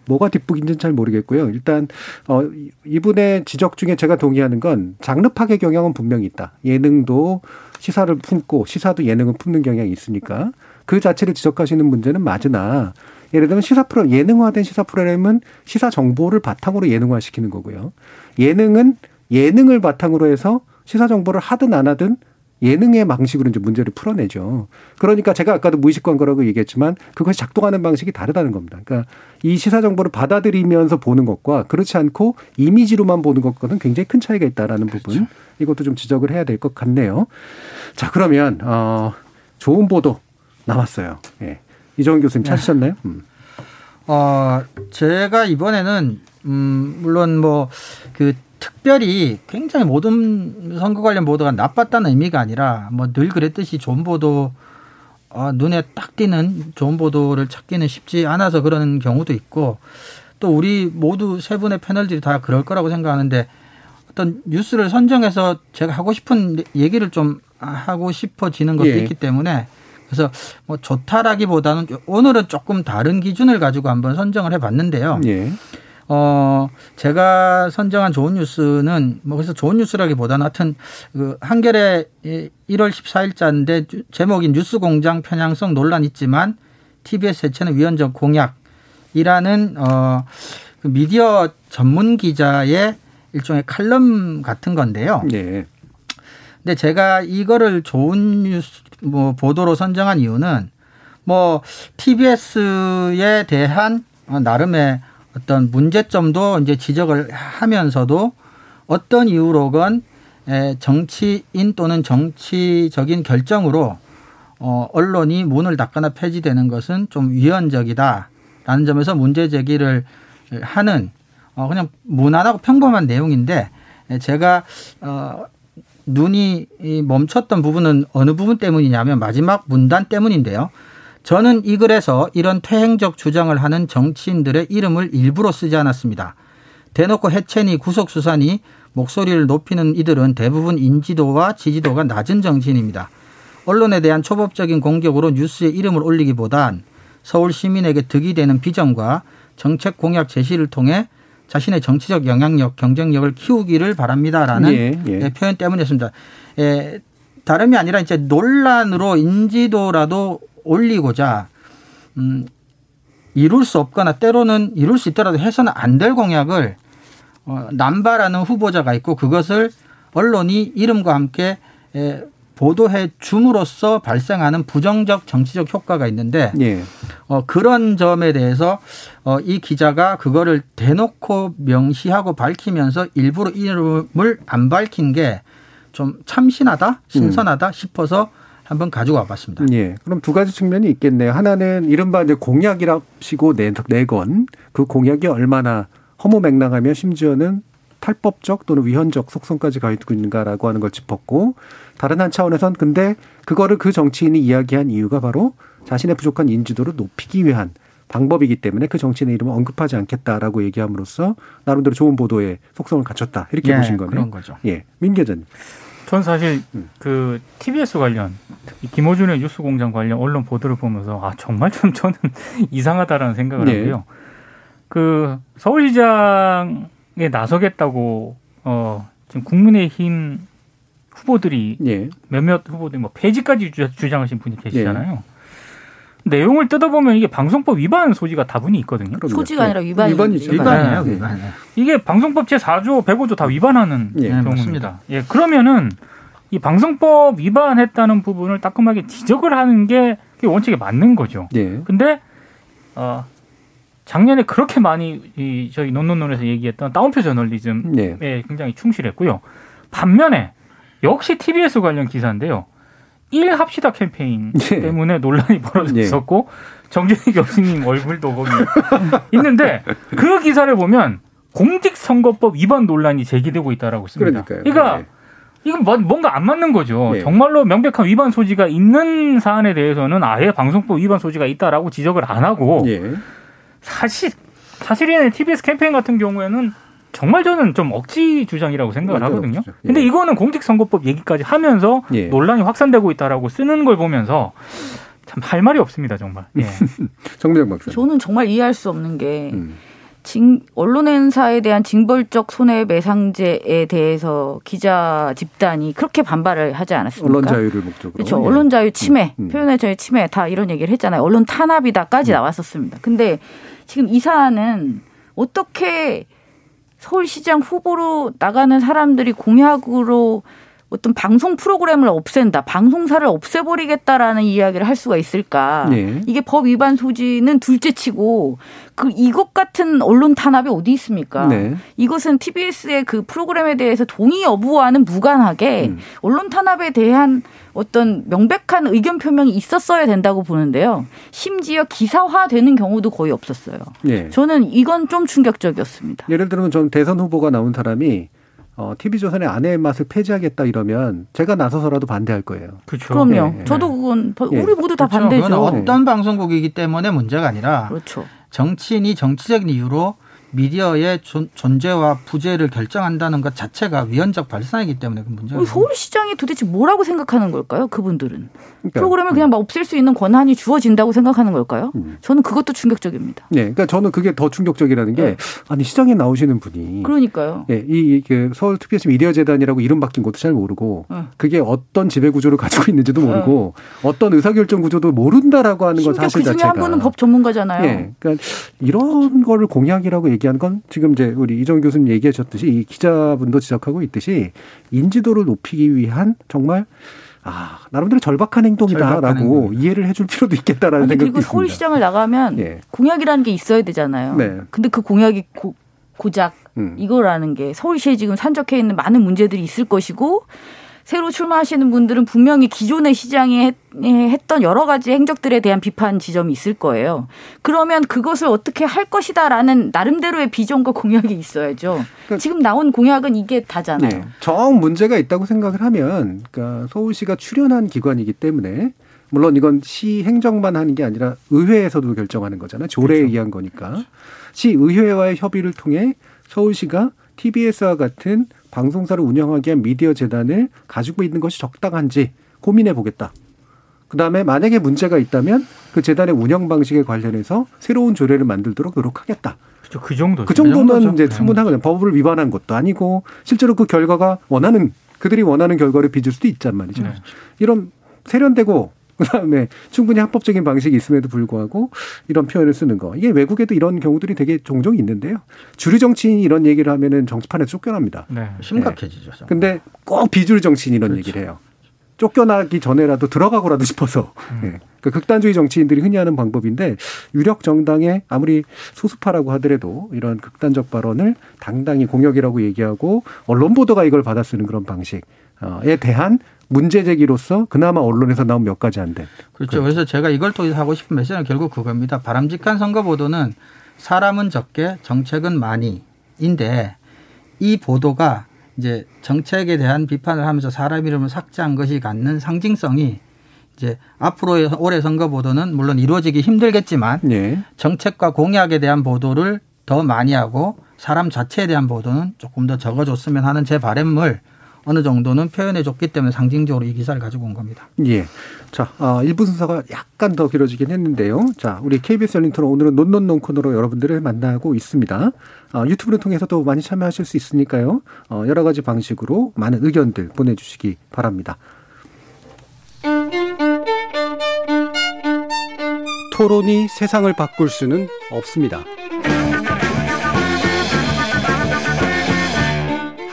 뭐가 뒷북인지는 잘 모르겠고요. 일단 어 이분의 지적 중에 제가 동의하는 건 장르 파괴 경향은 분명히 있다. 예능도 시사를 품고 시사도 예능을 품는 경향이 있으니까 그 자체를 지적하시는 문제는 맞으나 예를 들면 시사 프로 예능화된 시사 프로그램은 시사 정보를 바탕으로 예능화시키는 거고요. 예능은 예능을 바탕으로 해서 시사 정보를 하든 안 하든 예능의 방식으로 이제 문제를 풀어내죠. 그러니까 제가 아까도 무의식 광고라고 얘기했지만 그것이 작동하는 방식이 다르다는 겁니다. 그러니까 이 시사 정보를 받아들이면서 보는 것과 그렇지 않고 이미지로만 보는 것과는 굉장히 큰 차이가 있다라는 그렇죠. 부분 이것도 좀 지적을 해야 될 것 같네요. 자 그러면 어 좋은 보도 남았어요. 예. 이정훈 교수님 네. 찾으셨나요? 음. 어 제가 이번에는 음 물론 뭐 그 특별히 굉장히 모든 선거 관련 보도가 나빴다는 의미가 아니라 뭐 늘 그랬듯이 좋은 보도 어, 눈에 딱 띄는 좋은 보도를 찾기는 쉽지 않아서 그러는 경우도 있고 또 우리 모두 세 분의 패널들이 다 그럴 거라고 생각하는데 어떤 뉴스를 선정해서 제가 하고 싶은 얘기를 좀 하고 싶어지는 것도 예. 있기 때문에 그래서 뭐 좋다라기보다는 오늘은 조금 다른 기준을 가지고 한번 선정을 해봤는데요. 예. 어, 제가 선정한 좋은 뉴스는 뭐 그래서 좋은 뉴스라기보다는 하여튼 그 한겨레 1월 14일자인데 제목인 뉴스 공장 편향성 논란 있지만 TBS 해체는 위헌적 공약이라는 어, 그 미디어 전문 기자의 일종의 칼럼 같은 건데요. 네. 근데 제가 이거를 좋은 뉴스 뭐 보도로 선정한 이유는 뭐 TBS에 대한 나름의 어떤 문제점도 이제 지적을 하면서도 어떤 이유로건 정치인 또는 정치적인 결정으로 어, 언론이 문을 닫거나 폐지되는 것은 좀 위헌적이다라는 점에서 문제 제기를 하는 어, 그냥 무난하고 평범한 내용인데 제가 어, 눈이 멈췄던 부분은 어느 부분 때문이냐면 마지막 문단 때문인데요. 저는 이 글에서 이런 퇴행적 주장을 하는 정치인들의 이름을 일부러 쓰지 않았습니다. 대놓고 해체니 구속수사니 목소리를 높이는 이들은 대부분 인지도와 지지도가 낮은 정치인입니다. 언론에 대한 초법적인 공격으로 뉴스에 이름을 올리기보단 서울 시민에게 득이 되는 비전과 정책 공약 제시를 통해 자신의 정치적 영향력, 경쟁력을 키우기를 바랍니다라는 예, 예. 네, 표현 때문이었습니다. 예, 다름이 아니라 이제 논란으로 인지도라도 올리고자 음, 이룰 수 없거나 때로는 이룰 수 있더라도 해서는 안 될 공약을 어, 남발하는 후보자가 있고 그것을 언론이 이름과 함께 에, 보도해 줌으로써 발생하는 부정적 정치적 효과가 있는데 예. 어, 그런 점에 대해서 어, 이 기자가 그거를 대놓고 명시하고 밝히면서 일부러 이름을 안 밝힌 게 좀 참신하다, 신선하다 음. 싶어서 한번 가지고 와봤습니다. 예. 그럼 두 가지 측면이 있겠네요. 하나는 이른바 이제 공약이라시고 내건 그 공약이 얼마나 허무 맹랑하며 심지어는 탈법적 또는 위헌적 속성까지 가지고 있는가라고 하는 걸 짚었고 다른 한 차원에선 근데 그거를 그 정치인이 이야기한 이유가 바로 자신의 부족한 인지도를 높이기 위한 방법이기 때문에 그 정치인의 이름을 언급하지 않겠다라고 얘기함으로써 나름대로 좋은 보도의 속성을 갖췄다 이렇게 예, 보신 거네요. 그런 거죠. 예, 민계전. 전 사실 음. 그 TBS 관련 김호준의 뉴스공장 관련 언론 보도를 보면서 아 정말 좀 저는 이상하다라는 생각을 네. 하고요. 그 서울시장에 나서겠다고 어 지금 국민의힘 후보들이 네. 몇몇 후보들이 뭐 폐지까지 주장하신 분이 계시잖아요. 네. 내용을 뜯어보면 이게 방송법 위반 소지가 다분히 있거든요. 소지가 아니라 위반 위반이죠. 위반이에요. 네. 위반. 이게 방송법 제 4조, 105조 다 위반하는 예, 경우입니다. 예, 그러면은 이 방송법 위반했다는 부분을 따끔하게 지적을 하는 게 원칙에 맞는 거죠. 예. 근데 어 작년에 그렇게 많이 이 저희 논논논에서 얘기했던 다운표 저널리즘에 예. 굉장히 충실했고요. 반면에 역시 TBS 관련 기사인데요. 일 합시다 캠페인 예. 때문에 논란이 벌어졌었고 예. 정준희 교수님 얼굴도 거기 있는데 그 기사를 보면 공직선거법 위반 논란이 제기되고 있다라고 씁니다. 그러니까요. 그러니까 네. 이건 뭐, 뭔가 안 맞는 거죠. 네. 정말로 명백한 위반 소지가 있는 사안에 대해서는 아예 방송법 위반 소지가 있다라고 지적을 안 하고 네. 사실 사실은 TBS 캠페인 같은 경우에는 정말 저는 좀 억지 주장이라고 생각을 맞아요. 하거든요. 예. 근데 이거는 공직선거법 얘기까지 하면서 예. 논란이 확산되고 있다라고 쓰는 걸 보면서 참 할 말이 없습니다, 정말. 예. 박사. 저는 정말 이해할 수 없는 게 음. 징, 언론사에 대한 징벌적 손해배상제에 대해서 기자 집단이 그렇게 반발을 하지 않았습니까? 언론 자유를 목적으로. 그렇죠. 예. 언론 자유 침해, 음, 음. 표현의 자유 침해 다 이런 얘기를 했잖아요. 언론 탄압이다까지 나왔었습니다. 근데 지금 이 사안은 어떻게 서울시장 후보로 나가는 사람들이 공약으로 어떤 방송 프로그램을 없앤다, 방송사를 없애버리겠다라는 이야기를 할 수가 있을까? 예. 이게 법 위반 소지는 둘째치고 그 이것 같은 언론 탄압이 어디 있습니까? 네. 이것은 TBS의 그 프로그램에 대해서 동의 여부와는 무관하게 음. 언론 탄압에 대한 어떤 명백한 의견 표명이 있었어야 된다고 보는데요. 심지어 기사화되는 경우도 거의 없었어요. 예. 저는 이건 좀 충격적이었습니다. 예를 들면 전 대선 후보가 나온 사람이 어, TV조선의 아내의 맛을 폐지하겠다 이러면 제가 나서서라도 반대할 거예요. 그렇죠. 그럼요. 예, 예. 저도 그건 예. 우리 모두 다 그렇죠. 반대죠. 그건 어떤 방송국이기 때문에 문제가 아니라 그렇죠. 정치인이 정치적인 이유로 미디어의 존- 존재와 부재를 결정한다는 것 자체가 위헌적 발상이기 때문에 그 문제가 서울시장이 도대체 뭐라고 생각하는 걸까요? 그분들은 그러니까, 프로그램을 그냥 막 없앨 수 있는 권한이 주어진다고 생각하는 걸까요? 음. 저는 그것도 충격적입니다. 네, 그러니까 저는 그게 더 충격적이라는 게 네. 아니 시장에 나오시는 분이 그러니까요. 예, 이, 그 서울 TBS 미디어 재단이라고 이름 바뀐 것도 잘 모르고 네. 그게 어떤 지배 구조를 가지고 있는지도 모르고 어떤 의사결정 구조도 모른다라고 하는 건 심지어 사실 그 중에 자체가 한 분은 법 전문가잖아요. 예, 그러니까 이런 거를 공약이라고 얘기 하는 건 지금 이제 우리 이정 교수님 얘기하셨듯이 이 기자분도 지적하고 있듯이 인지도를 높이기 위한 정말 아 나름대로 절박한 절박한 행동이다라고 행동이다. 이해를 해줄 필요도 있겠다라는 생각이 그리고 있습니다. 서울시장을 나가면 예. 공약이라는 게 있어야 되잖아요. 네. 근데 그 공약이 고, 고작 음. 이거라는 게 서울시에 지금 산적해 있는 많은 문제들이 있을 것이고 새로 출마하시는 분들은 분명히 기존의 시장이 했, 했던 여러 가지 행적들에 대한 비판 지점이 있을 거예요. 그러면 그것을 어떻게 할 것이다라는 나름대로의 비전과 공약이 있어야죠. 그러니까- 지금 나온 공약은 이게 다잖아요. 네. 정 문제가 있다고 생각을 하면, 그러니까 서울시가 출연한 기관이기 때문에 물론 이건 시 행정만 하는 게 아니라 의회에서도 결정하는 거잖아요. 조례에 그렇죠. 의한 거니까 시 의회와의 협의를 통해 서울시가 TBS와 같은 방송사를 운영하기 위한 미디어 재단을 가지고 있는 것이 적당한지 고민해 보겠다. 그 다음에 만약에 문제가 있다면 그 재단의 운영 방식에 관련해서 새로운 조례를 만들도록 노력하겠다. 그렇죠. 그 정도. 그 정도면 정도죠. 이제 그 충분하거든요. 법을 위반한 것도 아니고 실제로 그 결과가 원하는 그들이 원하는 결과를 빚을 수도 있단 말이죠. 네. 이런 세련되고 그다음에 충분히 합법적인 방식이 있음에도 불구하고 이런 표현을 쓰는 거 이게 외국에도 이런 경우들이 되게 종종 있는데요. 주류 정치인이 이런 얘기를 하면은 정치판에서 쫓겨납니다. 네. 심각해지죠. 정말. 근데 꼭 비주류 정치인 이런 얘기를 해요. 쫓겨나기 전에라도 들어가고라도 싶어서 예. 그 극단주의 정치인들이 흔히 하는 방법인데 유력 정당의 아무리 소수파라고 하더라도 이런 극단적 발언을 당당히 공역이라고 얘기하고 언론 보도가 이걸 받아 쓰는 그런 방식에 대한 문제 제기로서 그나마 언론에서 나온 몇 가지 안 된. 그렇죠. 그래서 제가 이걸 통해서 하고 싶은 메시지는 결국 그겁니다. 바람직한 선거 보도는 사람은 적게 정책은 많이인데 이 보도가 이제 정책에 대한 비판을 하면서 사람 이름을 삭제한 것이 갖는 상징성이 이제 앞으로의 올해 선거 보도는 물론 이루어지기 힘들겠지만 예. 정책과 공약에 대한 보도를 더 많이 하고 사람 자체에 대한 보도는 조금 더 적어줬으면 하는 제 바램을 어느 정도는 표현해 줬기 때문에 상징적으로 이 기사를 가지고 온 겁니다. 예. 자, 아, 1부 순서가 약간 더 길어지긴 했는데요. 자, 우리 KBS 열린 토론 오늘은 논논논 코너로 여러분들을 만나고 있습니다. 아, 유튜브를 통해서도 많이 참여하실 수 있으니까요. 어, 여러 가지 방식으로 많은 의견들 보내주시기 바랍니다. 토론이 세상을 바꿀 수는 없습니다.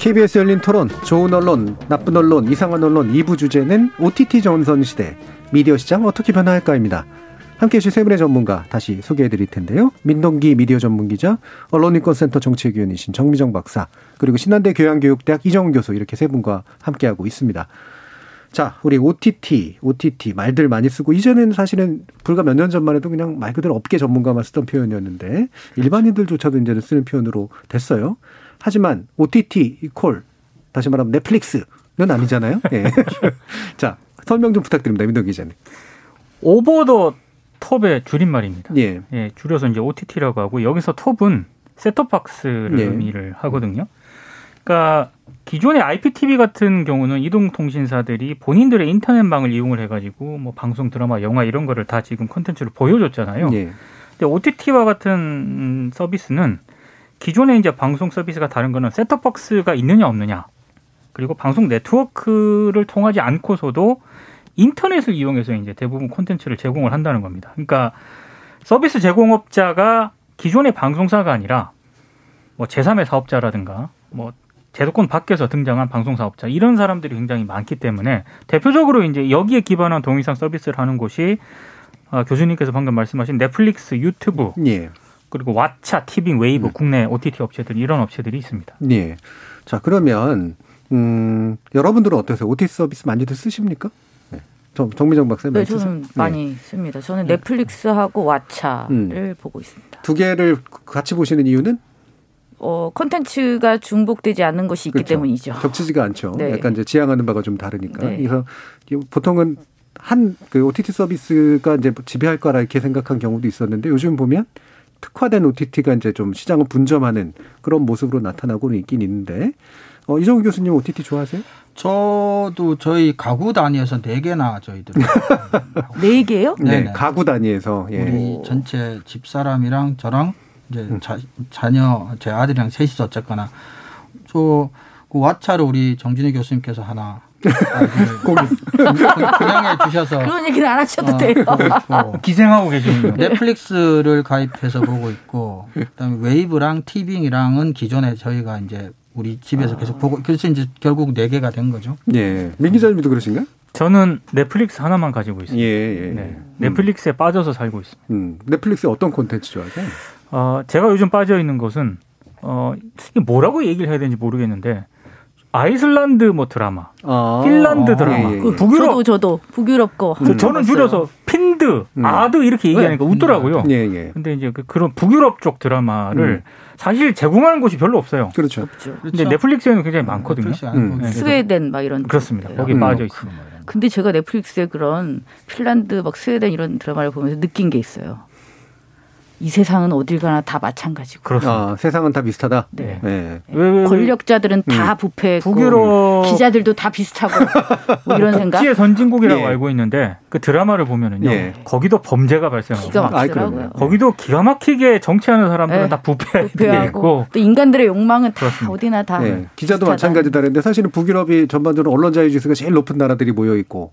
KBS 열린 토론, 좋은 언론, 나쁜 언론, 이상한 언론 2부 주제는 OTT 전선 시대, 미디어 시장 어떻게 변화할까입니다. 함께 해주실 세 분의 전문가 다시 소개해 드릴 텐데요. 민동기 미디어 전문 기자, 언론인권센터 정책위원이신 정미정 박사, 그리고 신한대 교양교육대학 이정훈 교수 이렇게 세 분과 함께하고 있습니다. 자, 우리 OTT, OTT 말들 많이 쓰고 이전에는 사실은 불과 몇 년 전만 해도 그냥 말 그대로 업계 전문가만 쓰던 표현이었는데 일반인들조차도 이제는 쓰는 표현으로 됐어요. 하지만 OTT 이콜 다시 말하면 넷플릭스는 아니잖아요. 예. 자, 설명 좀 부탁드립니다. 민동 기자님. 오버 더 톱의 줄임말입니다. 예. 예, 줄여서 이제 OTT라고 하고 여기서 톱은 셋톱박스를 예. 의미를 하거든요. 그러니까 기존의 IPTV 같은 경우는 이동통신사들이 본인들의 인터넷망을 이용을 해가지고 뭐 방송, 드라마, 영화 이런 거를 다 지금 컨텐츠로 보여줬잖아요. 예. 근데 OTT와 같은 음, 서비스는 기존의 이제 방송 서비스가 다른 거는 셋톱박스가 있느냐 없느냐 그리고 방송 네트워크를 통하지 않고서도 인터넷을 이용해서 이제 대부분 콘텐츠를 제공을 한다는 겁니다. 그러니까 서비스 제공업자가 기존의 방송사가 아니라 뭐 제3의 사업자라든가 뭐 제도권 밖에서 등장한 방송 사업자 이런 사람들이 굉장히 많기 때문에 대표적으로 이제 여기에 기반한 동영상 서비스를 하는 곳이 아, 교수님께서 방금 말씀하신 넷플릭스, 유튜브 예. 그리고 왓챠, 티빙, 웨이브 음. 국내 OTT 업체들 이런 업체들이 있습니다. 예. 자, 그러면 음, 여러분들은 어떠세요? OTT 서비스 많이들 쓰십니까? 네. 정, 정미정 박사님 네, 많이 쓰세요? 저는 많이 씁니다. 저는 넷플릭스하고 왓챠를 음. 보고 있습니다. 두 개를 같이 보시는 이유는 어, 콘텐츠가 중복되지 않는 것이 있기 그렇죠. 때문이죠. 겹치지가 않죠. 네. 약간 이제 지향하는 바가 좀 다르니까. 네. 그래서 보통은 한 그 OTT 서비스가 이제 지배할 거라 이렇게 생각한 경우도 있었는데 요즘 보면 특화된 OTT가 이제 좀 시장을 분점하는 그런 모습으로 나타나고는 있긴 있는데 어, 이정우 교수님 OTT 좋아하세요? 저도 저희 가구 단위에서 네 개나 저희들 네 개요? 네. 가구 단위에서 예. 우리 전체 집 사람이랑 저랑 이제 음. 자, 자녀 제 아들이랑 셋이서 어쨌거나 저그 왓챠를 우리 정준희 교수님께서 하나 공유. 분양해 주셔서 그런 얘기는 안 하셔도 어, 돼요. 보고 있고 기생하고 계시는 넷플릭스를 가입해서 보고 있고 그다음에 웨이브랑 티빙이랑은 기존에 저희가 이제 우리 집에서 계속 보고 그래서 이제 결국 네 개가 된 거죠. 예. 민 기자님도 그러신가요? 저는 넷플릭스 하나만 가지고 예, 있습니다. 예. 네, 넷플릭스에 빠져서 살고 있습니다. 음, 넷플릭스 어떤 콘텐츠 좋아하세요? 어, 제가 요즘 빠져 있는 것은 어, 이게 뭐라고 얘기를 해야 되는지 모르겠는데 아이슬란드 뭐 드라마, 아, 핀란드 드라마, 예, 예, 예. 그 북유럽 저도 저도 북유럽 거. 저- 저는 줄여서 핀드, 음. 아드 이렇게 얘기하니까 네. 웃더라고요. 예, 예. 근데 이제 그, 그런 북유럽 쪽 드라마를 음. 사실 제공하는 곳이 별로 없어요. 그렇죠. 없죠. 근데 넷플릭스에는 굉장히 많거든요. 음. 보고 네. 스웨덴 막 이런 그렇습니다. 쪽. 거기 음. 빠져 있습니다. 근데 제가 넷플릭스에 그런 핀란드 막 스웨덴 이런 드라마를 보면서 느낀 게 있어요. 이 세상은 어딜 가나 다 마찬가지고. 그렇습니다. 아, 세상은 다 비슷하다. 네. 예. 왜, 왜, 왜 권력자들은 다 부패했고 북유럽 기자들도 다 비슷하고 뭐 이런 생각 복지의 선진국이라고 예. 알고 있는데 그 드라마를 보면은요 예. 거기도 범죄가 발생하고 기가 아이, 막히더라고요. 그럼요. 거기도 기가 막히게 정치하는 사람들은 네. 다 부패 부패하고 있고 또 인간들의 욕망은 다 그렇습니다. 어디나 다 예. 기자도 비슷하다. 마찬가지다는데 사실은 북유럽이 전반적으로 언론 자유 지수가 제일 높은 나라들이 모여 있고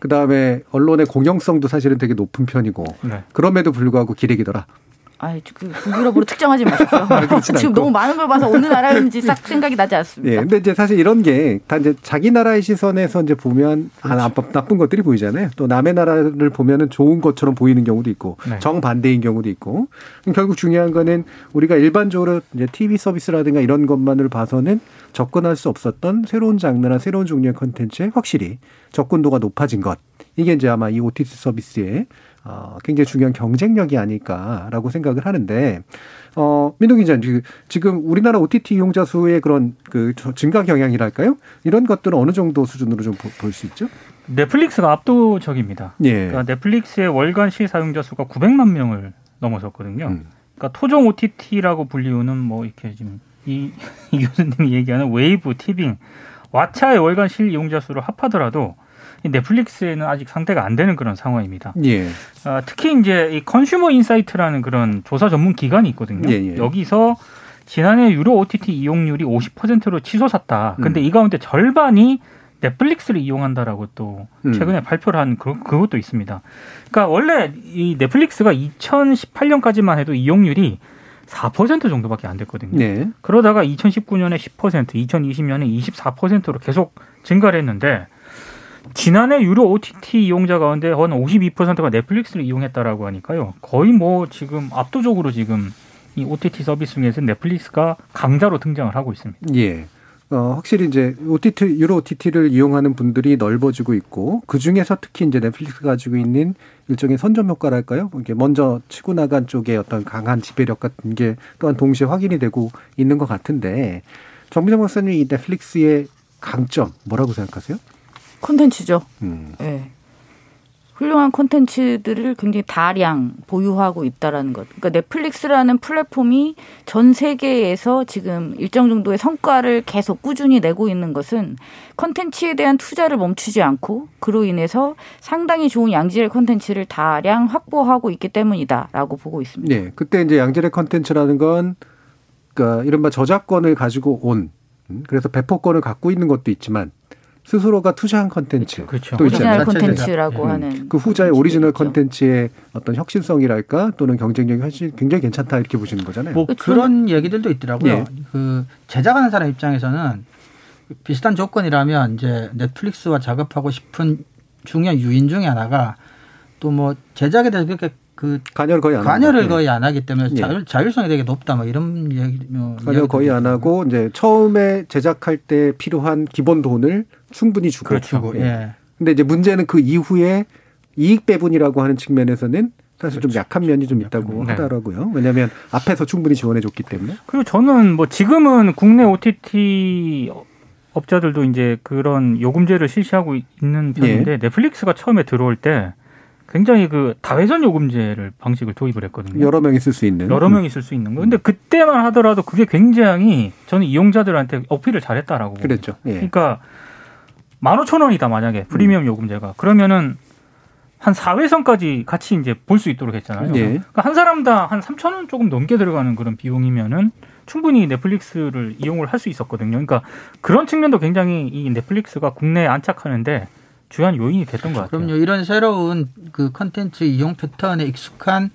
그 다음에 언론의 공영성도 사실은 되게 높은 편이고 네. 그럼에도 불구하고 기레기더라. 아이 그 북유럽으로 특정하지 마시고 그렇진 지금. 너무 많은 걸 봐서 어느 나라인지 싹 생각이 나지 않습니다. 예. 근데 이제 사실 이런 게 다 이제 자기 나라의 시선에서 이제 보면 아, 나쁜, 나쁜 것들이 보이잖아요. 또 남의 나라를 보면은 좋은 것처럼 보이는 경우도 있고 네. 정반대인 경우도 있고 결국 중요한 거는 우리가 일반적으로 이제 TV 서비스라든가 이런 것만을 봐서는 접근할 수 없었던 새로운 장르나 새로운 종류의 컨텐츠에 확실히 접근도가 높아진 것. 이게 이제 아마 이 OTT 서비스의 어, 굉장히 중요한 경쟁력이 아닐까라고 생각을 하는데, 어, 민동 기자님, 그 지금 우리나라 OTT 이용자 수의 그런 그 증가 경향이랄까요? 이런 것들은 어느 정도 수준으로 좀 볼 수 있죠? 넷플릭스가 압도적입니다. 예. 그러니까 넷플릭스의 월간 실사용자 수가 900만 명을 넘어섰거든요. 음. 그러니까 토종 OTT라고 불리우는 뭐 이렇게 지금 이, 이 교수님이 얘기하는 웨이브, 티빙, 왓챠의 월간 실이용자 수를 합하더라도 이 넷플릭스에는 아직 상대가 안 되는 그런 상황입니다. 예. 아, 특히 이제 이 컨슈머 인사이트라는 그런 조사 전문 기관이 있거든요. 예, 예. 여기서 지난해 유료 OTT 이용률이 50%로 치솟았다. 근데 음. 이 가운데 절반이 넷플릭스를 이용한다라고 또 음. 최근에 발표를 한 그, 그것도 있습니다. 그러니까 원래 이 넷플릭스가 2018년까지만 해도 이용률이 4% 정도밖에 안 됐거든요. 네. 그러다가 2019년에 10%, 2020년에 24%로 계속 증가를 했는데 지난해 유료 OTT 이용자 가운데 한 52%가 넷플릭스를 이용했다라고 하니까요. 거의 뭐 지금 압도적으로 지금 이 OTT 서비스 중에서 넷플릭스가 강자로 등장을 하고 있습니다. 예. 어, 확실히 이제 OTT, 유로 OTT를 이용하는 분들이 넓어지고 있고 그 중에서 특히 이제 넷플릭스 가지고 있는 일종의 선점 효과랄까요? 이게 먼저 치고 나간 쪽에 어떤 강한 지배력 같은 게 또한 동시에 확인이 되고 있는 것 같은데 정민정 박사님 이 넷플릭스의 강점 뭐라고 생각하세요? 콘텐츠죠. 음. 예. 훌륭한 콘텐츠들을 굉장히 다량 보유하고 있다라는 것. 그러니까 넷플릭스라는 플랫폼이 전 세계에서 지금 일정 정도의 성과를 계속 꾸준히 내고 있는 것은 콘텐츠에 대한 투자를 멈추지 않고 그로 인해서 상당히 좋은 양질의 콘텐츠를 다량 확보하고 있기 때문이다라고 보고 있습니다. 네. 그때 이제 양질의 컨텐츠라는 건 그러니까 이른바 저작권을 가지고 온 음, 그래서 배포권을 갖고 있는 것도 있지만 스스로가 투자한 컨텐츠 그렇죠. 또 있잖아요. 오리지널 콘텐츠라고 음. 하는 그 후자의 오리지널. 컨텐츠의 어떤 혁신성이랄까 또는 경쟁력이 훨씬 굉장히 괜찮다 이렇게 보시는 거잖아요. 뭐 그렇죠. 그런 얘기들도 있더라고요. 예. 그 제작하는 사람 입장에서는 비슷한 조건이라면 이제 넷플릭스와 작업하고 싶은 중요한 유인 중에 하나가 또 뭐 제작에 대해서 그렇게 그 관여를 거의 안 관여를 합니다. 거의 안 하기 때문에 예. 자율, 자율 성이 되게 높다 뭐 이런 얘기 뭐 관여 거의 안 하고 이제 처음에 제작할 때 필요한 기본 돈을 충분히 주고 그렇죠. 예. 예. 근데 이제 문제는 그 이후에 이익 배분이라고 하는 측면에서는 사실 좀 약한 면이 좀 있다고 네. 하더라고요. 왜냐하면 앞에서 충분히 지원해 줬기 때문에. 그리고 저는 뭐 지금은 국내 OTT 업자들도 이제 그런 요금제를 실시하고 있는 편인데 넷플릭스가 처음에 들어올 때 굉장히 그 다회전 요금제를 방식을 도입을 했거든요. 여러 명이 쓸 수 있는. 여러 명이 쓸 수 있는 거. 근데 그때만 하더라도 그게 굉장히 저는 이용자들한테 어필을 잘했다라고. 그랬죠. 예. 그러니까 만 오천 원이다 만약에 프리미엄 요금제가 그러면은 한 4회선까지 같이 이제 볼 수 있도록 했잖아요. 예. 그러니까 한 사람당 한 3천 원 조금 넘게 들어가는 그런 비용이면은 충분히 넷플릭스를 이용을 할 수 있었거든요. 그러니까 그런 측면도 굉장히 이 넷플릭스가 국내에 안착하는데 주요한 요인이 됐던 것 같아요. 그럼요. 이런 새로운 그 컨텐츠 이용 패턴에 익숙한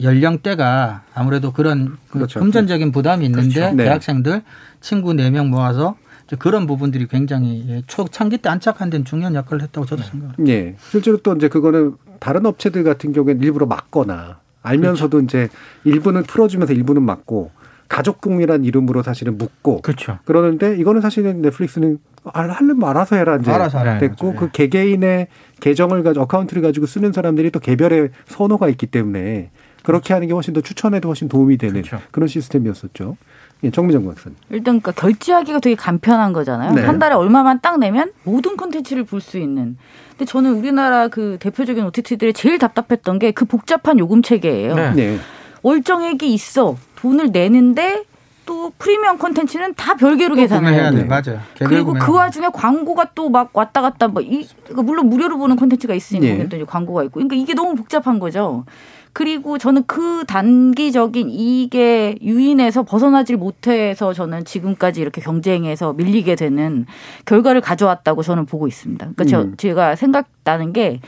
연령대가 아무래도 그런 그 그렇죠. 금전적인 부담이 있는데 그렇죠. 네. 대학생들 친구 네 명 모아서 그런 부분들이 굉장히 예, 초창기 때 안착한 데는 중요한 역할을 했다고 저도 생각합니다. 예. 실제로 또 이제 그거는 다른 업체들 같은 경우에는 일부러 막거나 알면서도 이제 일부는 풀어주면서 일부는 막고 가족공이란 이름으로 사실은 묶고 그렇죠. 그러는데 이거는 사실은 넷플릭스는 알- 하려면 알아서 해라 이제 알아서. 됐고 맞아요. 그 개개인의 계정을 가지고 어카운트를 가지고 쓰는 사람들이 또 개별의 선호가 있기 때문에 그렇게 하는 게 훨씬 더 추천에도 훨씬 도움이 되는 그렇죠. 그런 시스템이었었죠. 예, 정미정 박사님. 일단 그러니까 결제하기가 되게 간편한 거잖아요. 네. 한 달에 얼마만 딱 내면 모든 콘텐츠를 볼 수 있는. 근데 저는 우리나라 그 대표적인 OTT들이 제일 답답했던 게 그 복잡한 요금 체계예요. 네. 네. 월정액이 있어. 돈을 내는데 또 프리미엄 콘텐츠는 다 별개로 계산해야 돼. 돼. 맞아요. 그리고 그 돼. 와중에 광고가 또 막 왔다 갔다 뭐 이, 그러니까 물론 무료로 보는 콘텐츠가 있으니 예. 모르겠더니 광고가 있고. 그러니까 이게 너무 복잡한 거죠. 그리고 저는 그 단기적인 이게 유인에서 벗어나질 못해서 저는 지금까지 이렇게 경쟁에서 밀리게 되는 결과를 가져왔다고 저는 보고 있습니다. 그러니까 저, 음. 제가 생각나는 게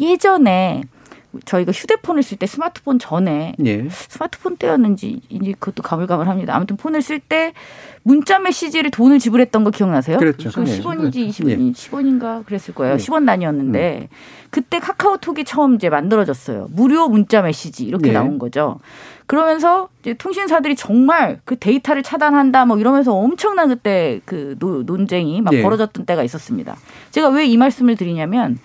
예전에 저희가 휴대폰을 쓸 때 스마트폰 전에 예. 스마트폰 때였는지 이제 그것도 가물가물합니다. 아무튼 폰을 쓸 때 문자 메시지를 돈을 지불했던 거 기억나세요? 그랬죠. 그 네. 10원인지 20원인지 10원인가 그랬을 거예요. 네. 10원 단위였는데 그때 카카오톡이 처음 이제 만들어졌어요. 무료 문자 메시지 이렇게 네. 나온 거죠. 그러면서 이제 통신사들이 정말 그 데이터를 차단한다 뭐 이러면서 엄청난 그때 그 노- 논쟁이 막 네. 벌어졌던 때가 있었습니다. 제가 왜 이 말씀을 드리냐면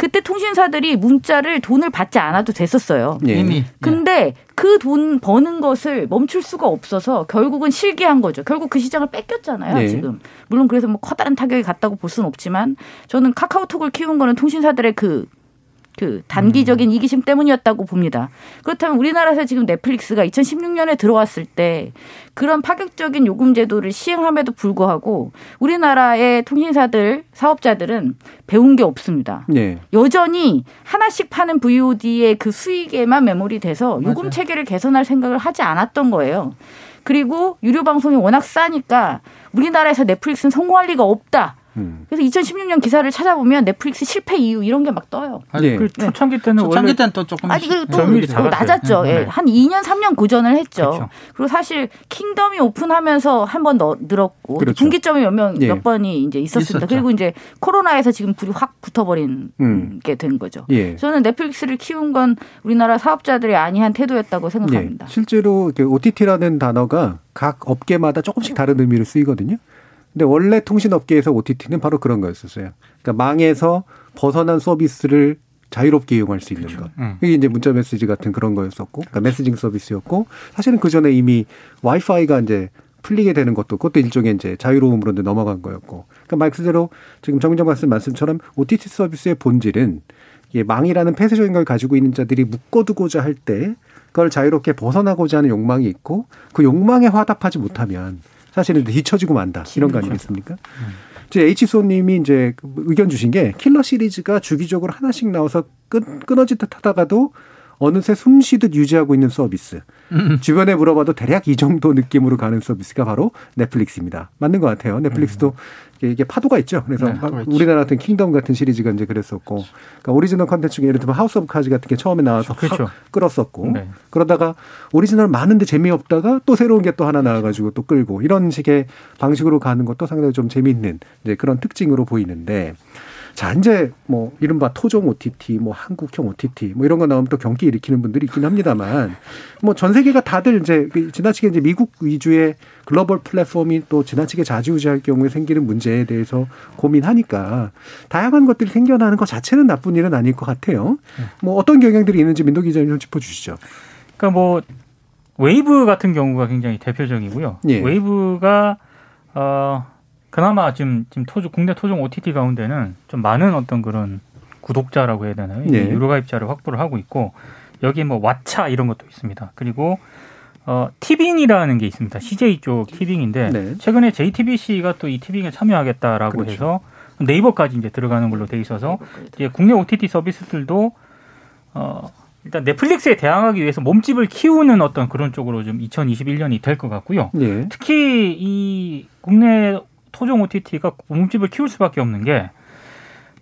그때 통신사들이 문자를 돈을 받지 않아도 됐었어요. 예. 이미 근데 그 돈 버는 것을 멈출 수가 없어서 결국은 실기한 거죠. 결국 그 시장을 뺏겼잖아요, 네. 지금. 물론 그래서 뭐 커다란 타격이 갔다고 볼 수는 없지만 저는 카카오톡을 키운 거는 통신사들의 그, 그 단기적인 이기심 때문이었다고 봅니다. 그렇다면 우리나라에서 지금 넷플릭스가 2016년에 들어왔을 때 그런 파격적인 요금 제도를 시행함에도 불구하고 우리나라의 통신사들, 사업자들은 배운 게 없습니다. 예. 여전히 하나씩 파는 VOD의 그 수익에만 매몰이 돼서 요금 맞아요. 체계를 개선할 생각을 하지 않았던 거예요. 그리고 유료 방송이 워낙 싸니까 우리나라에서 넷플릭스는 성공할 리가 없다. 음. 그래서 2016년 기사를 찾아보면 넷플릭스 실패 이유 이런 게 막 떠요. 예. 그 초창기 때는 초창기 때는 또 조금 아니 그리고 또. 낮았죠. 네. 예. 한 2년 3년 고전을 했죠. 그렇죠. 그리고 사실 킹덤이 오픈하면서 한 번 늘었고 그렇죠. 분기점이 몇명몇 예. 번이 이제 있었습니다. 있었죠. 그리고 이제 코로나에서 지금 불이 확 붙어버린 음. 게된 거죠. 예. 저는 넷플릭스를 키운 건 우리나라 사업자들의 안이한 태도였다고 생각합니다. 예. 실제로 OTT라는 단어가 각 업계마다 조금씩 다른 의미를 쓰이거든요. 근데 원래 통신업계에서 OTT는 바로 그런 거였었어요. 그러니까 망에서 벗어난 서비스를 자유롭게 이용할 수 있는 그렇죠. 것. 음. 이게 이제 문자 메시지 같은 그런 거였었고, 그러니까 메시징 서비스였고, 사실은 그 전에 이미 와이파이가 이제 풀리게 되는 것도 그것도 일종의 이제 자유로움으로 이제 넘어간 거였고, 그러니까 말 그대로 지금 정정 말씀 말씀처럼 OTT 서비스의 본질은 이게 망이라는 폐쇄적인 걸 가지고 있는 자들이 묶어두고자 할 때 그걸 자유롭게 벗어나고자 하는 욕망이 있고 그 욕망에 화답하지 못하면 사실은 뒤처지고 만다 이런 거 아니겠습니까? 이제 H소님이 이제 그 의견 주신 게 킬러 시리즈가 주기적으로 하나씩 나와서 끊, 끊어질 듯 하다가도 어느새 숨 쉬듯 유지하고 있는 서비스. 주변에 물어봐도 대략 이 정도 느낌으로 가는 서비스가 바로 넷플릭스입니다. 맞는 것 같아요. 넷플릭스도 이게- 파도가 있죠. 그래서 네. 우리나라 같은 킹덤 같은 시리즈가 이제 그랬었고, 그러니까 오리지널 컨텐츠 중에 예를 들면 House of Cards 같은 게 처음에 나와서 그렇죠. 확 끌었었고, 네. 그러다가 오리지널 많은데 재미없다가 또 새로운 게 또 하나 나와가지고 또 끌고 이런 식의 방식으로 가는 것도 상당히 좀 재미있는 이제 그런 특징으로 보이는데 자 이제 뭐 이른바 토종 OTT, 뭐 한국형 OTT 뭐 이런 거 나오면 또 경기 일으키는 분들이 있긴 합니다만 뭐 전 세계가 다들 이제 그 지나치게 이제 미국 위주의 글로벌 플랫폼이 또 지나치게 좌지우지할 경우에 생기는 문제에 대해서 고민하니까 다양한 것들이 생겨나는 것 자체는 나쁜 일은 아닐 것 같아요. 뭐 어떤 경향들이 있는지 민도 기자님 좀 짚어주시죠. 그러니까 뭐 웨이브 같은 경우가 굉장히 대표적이고요. 예. 웨이브가 어 그나마 지금 지금 토종 국내 토종 OTT 가운데는 좀 많은 어떤 그런 구독자라고 해야 되나요? 예. 유료 가입자를 확보를 하고 있고 여기 뭐 왓챠 이런 것도 있습니다. 그리고 어 티빙이라는 게 있습니다. CJ 쪽 티빙인데 네. 최근에 JTBC가 또 이 티빙에 참여하겠다라고 그렇죠. 해서 네이버까지 이제 들어가는 걸로 돼 있어서 이제 국내 OTT 서비스들도 어 일단 넷플릭스에 대항하기 위해서 몸집을 키우는 어떤 그런 쪽으로 좀 2021년이 될 것 같고요. 예. 특히 이 국내 토종 OTT가 몸집을 키울 수밖에 없는 게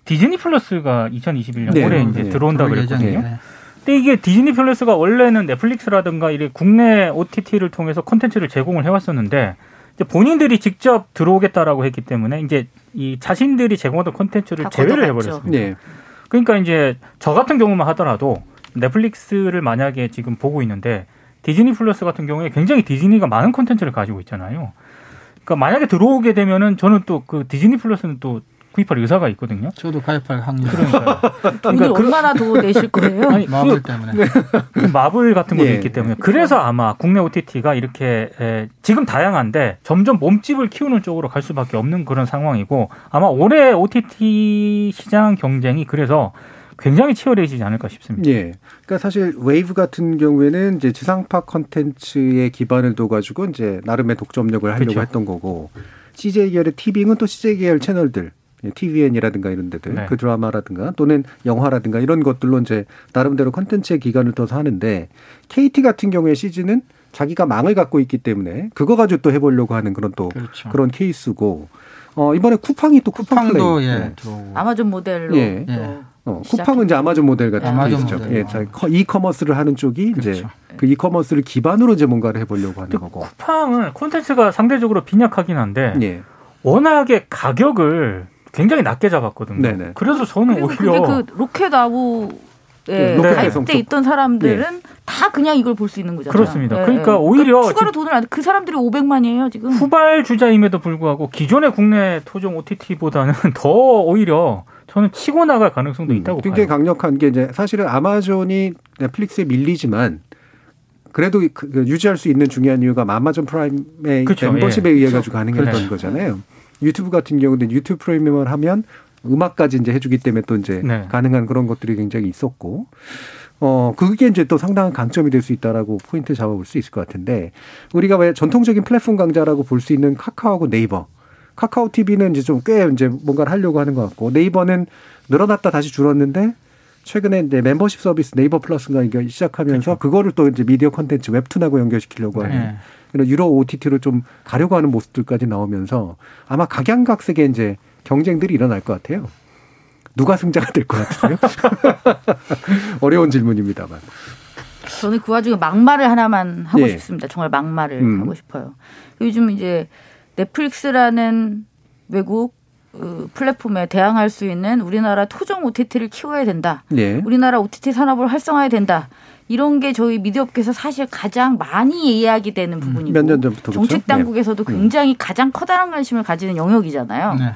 디즈니 플러스가 2021년 네, 올해 이제 네. 들어온다 그랬거든요. 예정이네. 근데 이게 디즈니 플러스가 원래는 넷플릭스라든가 이런 국내 OTT를 통해서 콘텐츠를 제공을 해왔었는데 이제 본인들이 직접 들어오겠다라고 했기 때문에 이제 이 자신들이 제공하던 콘텐츠를 다 제외를. 해버렸습니다. 네. 그러니까 이제 저 같은 경우만 하더라도 넷플릭스를 만약에 지금 보고 있는데 디즈니 플러스 같은 경우에 굉장히 디즈니가 많은 콘텐츠를 가지고 있잖아요. 그러니까 만약에 들어오게 되면은 저는 또 그 디즈니 플러스는 또 구입할 의사가 있거든요. 저도 가입할 확률. 그러니까 그- 얼마나 더 내실 거예요? 아니 마블 그, 때문에. 그 마블 같은 것도 예. 있기 때문에 그래서 아마 국내 OTT가 이렇게 에, 지금 다양한데 점점 몸집을 키우는 쪽으로 갈 수밖에 없는 그런 상황이고 아마 올해 OTT 시장 경쟁이 그래서 굉장히 치열해지지 않을까 싶습니다. 예. 그러니까 사실 웨이브 같은 경우에는 이제 지상파 컨텐츠에 기반을 둬가지고 이제 나름의 독점력을 하려고 그렇죠. 했던 거고 CJ 계열의 티빙은 또 CJ 계열 채널들. TVN이라든가 이런 데들, 네. 그 드라마라든가 또는 영화라든가 이런 것들로 이제 나름대로 컨텐츠의 기간을 둬서 하는데 KT 같은 경우에 시즌은 자기가 망을 갖고 있기 때문에 그거 가지고 또 해보려고 하는 그런 또 그렇죠. 그런 케이스고 어 이번에 쿠팡이 또 쿠팡 쿠팡도 플레이. 예 네. 아마존 모델로 예. 또 예. 어, 쿠팡은 이제 아마존 모델 같은 아마존 케이스죠. 모델로. 예, 이커머스를 하는 쪽이 이제 그렇죠. 그 이커머스를 기반으로 이제 뭔가를 해보려고 하는 거고. 쿠팡은 콘텐츠가 상대적으로 빈약하긴 한데 예. 워낙에 가격을 굉장히 낮게 잡았거든요. 네네. 그래서 저는 오히려 그게 그 로켓 아우에 네, 로켓 쪽. 있던 사람들은 다 그냥 이걸 볼 수 있는 거잖아요. 그렇습니다. 예, 그러니까 예. 오히려 추가로 돈을 안, 그 사람들이 500만이에요 지금. 후발 주자임에도 불구하고 기존의 국내 토종 OTT보다는 더 오히려 저는 치고 나갈 가능성도 있다고 음, 굉장히 봐요. 강력한 게 이제 사실은 아마존이 넷플릭스에 밀리지만 그래도 그- 그 유지할 수 있는 중요한 이유가 아마존 프라임의 그렇죠. 멤버십에 예. 의해 가지고 가능했던 그렇죠. 거잖아요. 유튜브 같은 경우는 유튜브 프리미엄을 하면 음악까지 이제 해주기 때문에 또 이제 네. 가능한 그런 것들이 굉장히 있었고, 어 그게 이제 또 상당한 강점이 될 수 있다라고 포인트 잡아볼 수 있을 것 같은데 우리가 왜 전통적인 플랫폼 강자라고 볼 수 있는 카카오하고 네이버, 카카오 TV는 이제 좀 꽤 이제 뭔가를 하려고 하는 것 같고 네이버는 늘어났다 다시 줄었는데 최근에 이제 멤버십 서비스 네이버 플러스가 이게 시작하면서 그거를또 이제 미디어 콘텐츠 웹툰하고 연결시키려고 하는 네. 이런 유로 OTT로 좀 가려고 하는 모습들까지 나오면서 아마 각양각색의 이제 경쟁들이 일어날 것 같아요. 누가 승자가 될 것 같으세요? 어려운 질문입니다만. 저는 그 와중에 막말을 하나만 하고 예. 싶습니다. 정말 막말을 음. 하고 싶어요. 요즘 이제 넷플릭스라는 외국 그 플랫폼에 대항할 수 있는 우리나라 토종 OTT를 키워야 된다. 예. 우리나라 OTT 산업을 활성화해야 된다. 이런 게 저희 미디어업계에서 사실 가장 많이 이야기되는 부분이고 몇년 전부터 그렇죠? 정책 당국에서도 네. 굉장히 가장 커다란 관심을 가지는 영역이잖아요. 네.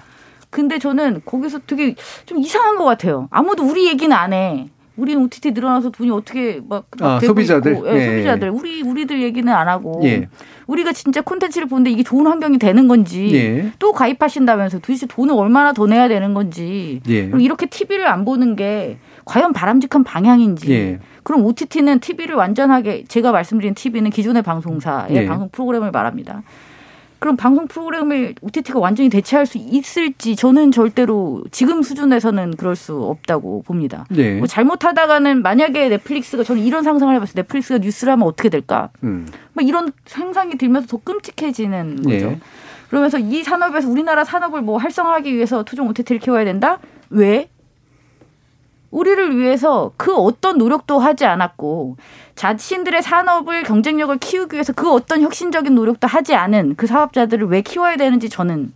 근데 저는 거기서 되게 좀 이상한 것 같아요. 아무도 우리 얘기는 안 해. 우리는 OTT 늘어나서 돈이 어떻게 막, 막 아, 소비자들? 있고, 예, 예. 소비자들 우리 우리들 얘기는 안 하고 예. 우리가 진짜 콘텐츠를 보는데 이게 좋은 환경이 되는 건지 예. 또 가입하신다면서 도대체 돈을 얼마나 더 내야 되는 건지 예. 그리고 이렇게 TV를 안 보는 게 과연 바람직한 방향인지 예. 그럼 OTT는 TV를 완전하게 제가 말씀드린 TV는 기존의 방송사의 예. 방송 프로그램을 말합니다. 그럼 방송 프로그램을 OTT가 완전히 대체할 수 있을지 저는 절대로 지금 수준에서는 그럴 수 없다고 봅니다. 예. 뭐 잘못하다가는 만약에 넷플릭스가 저는 이런 상상을 해봤어요. 넷플릭스가 뉴스를 하면 어떻게 될까? 음. 막 이런 상상이 들면서 더 끔찍해지는 거죠. 예. 그러면서 이 산업에서 우리나라 산업을 뭐 활성화하기 위해서 토종 OTT를 키워야 된다? 왜? 우리를 위해서 그 어떤 노력도 하지 않았고 자신들의 산업을 경쟁력을 키우기 위해서 그 어떤 혁신적인 노력도 하지 않은 그 사업자들을 왜 키워야 되는지 저는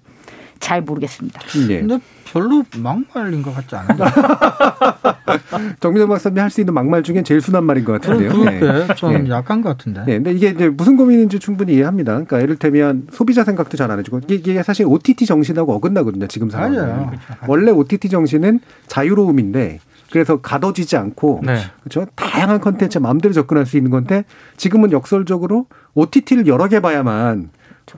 잘 모르겠습니다. 예. 근데 별로 막말인 것 같지 않아요? 정민정 박사님이 할수 있는 막말 중에 제일 순한 말인 것 같은데요. 예. 그렇게 좀 예. 약한 것 같은데. 네, 근데 이게 이제 무슨 고민인지 충분히 이해합니다. 그러니까 이를테면 소비자 생각도 잘 안 해주고 이게, 사실 OTT 정신하고 어긋나거든요. 지금 상황은. 맞아요. 원래 OTT 정신은 자유로움인데 그래서 가둬지지 않고 네. 그렇죠. 다양한 컨텐츠 마음대로 접근할 수 있는 건데 지금은 역설적으로 OTT를 여러 개 봐야만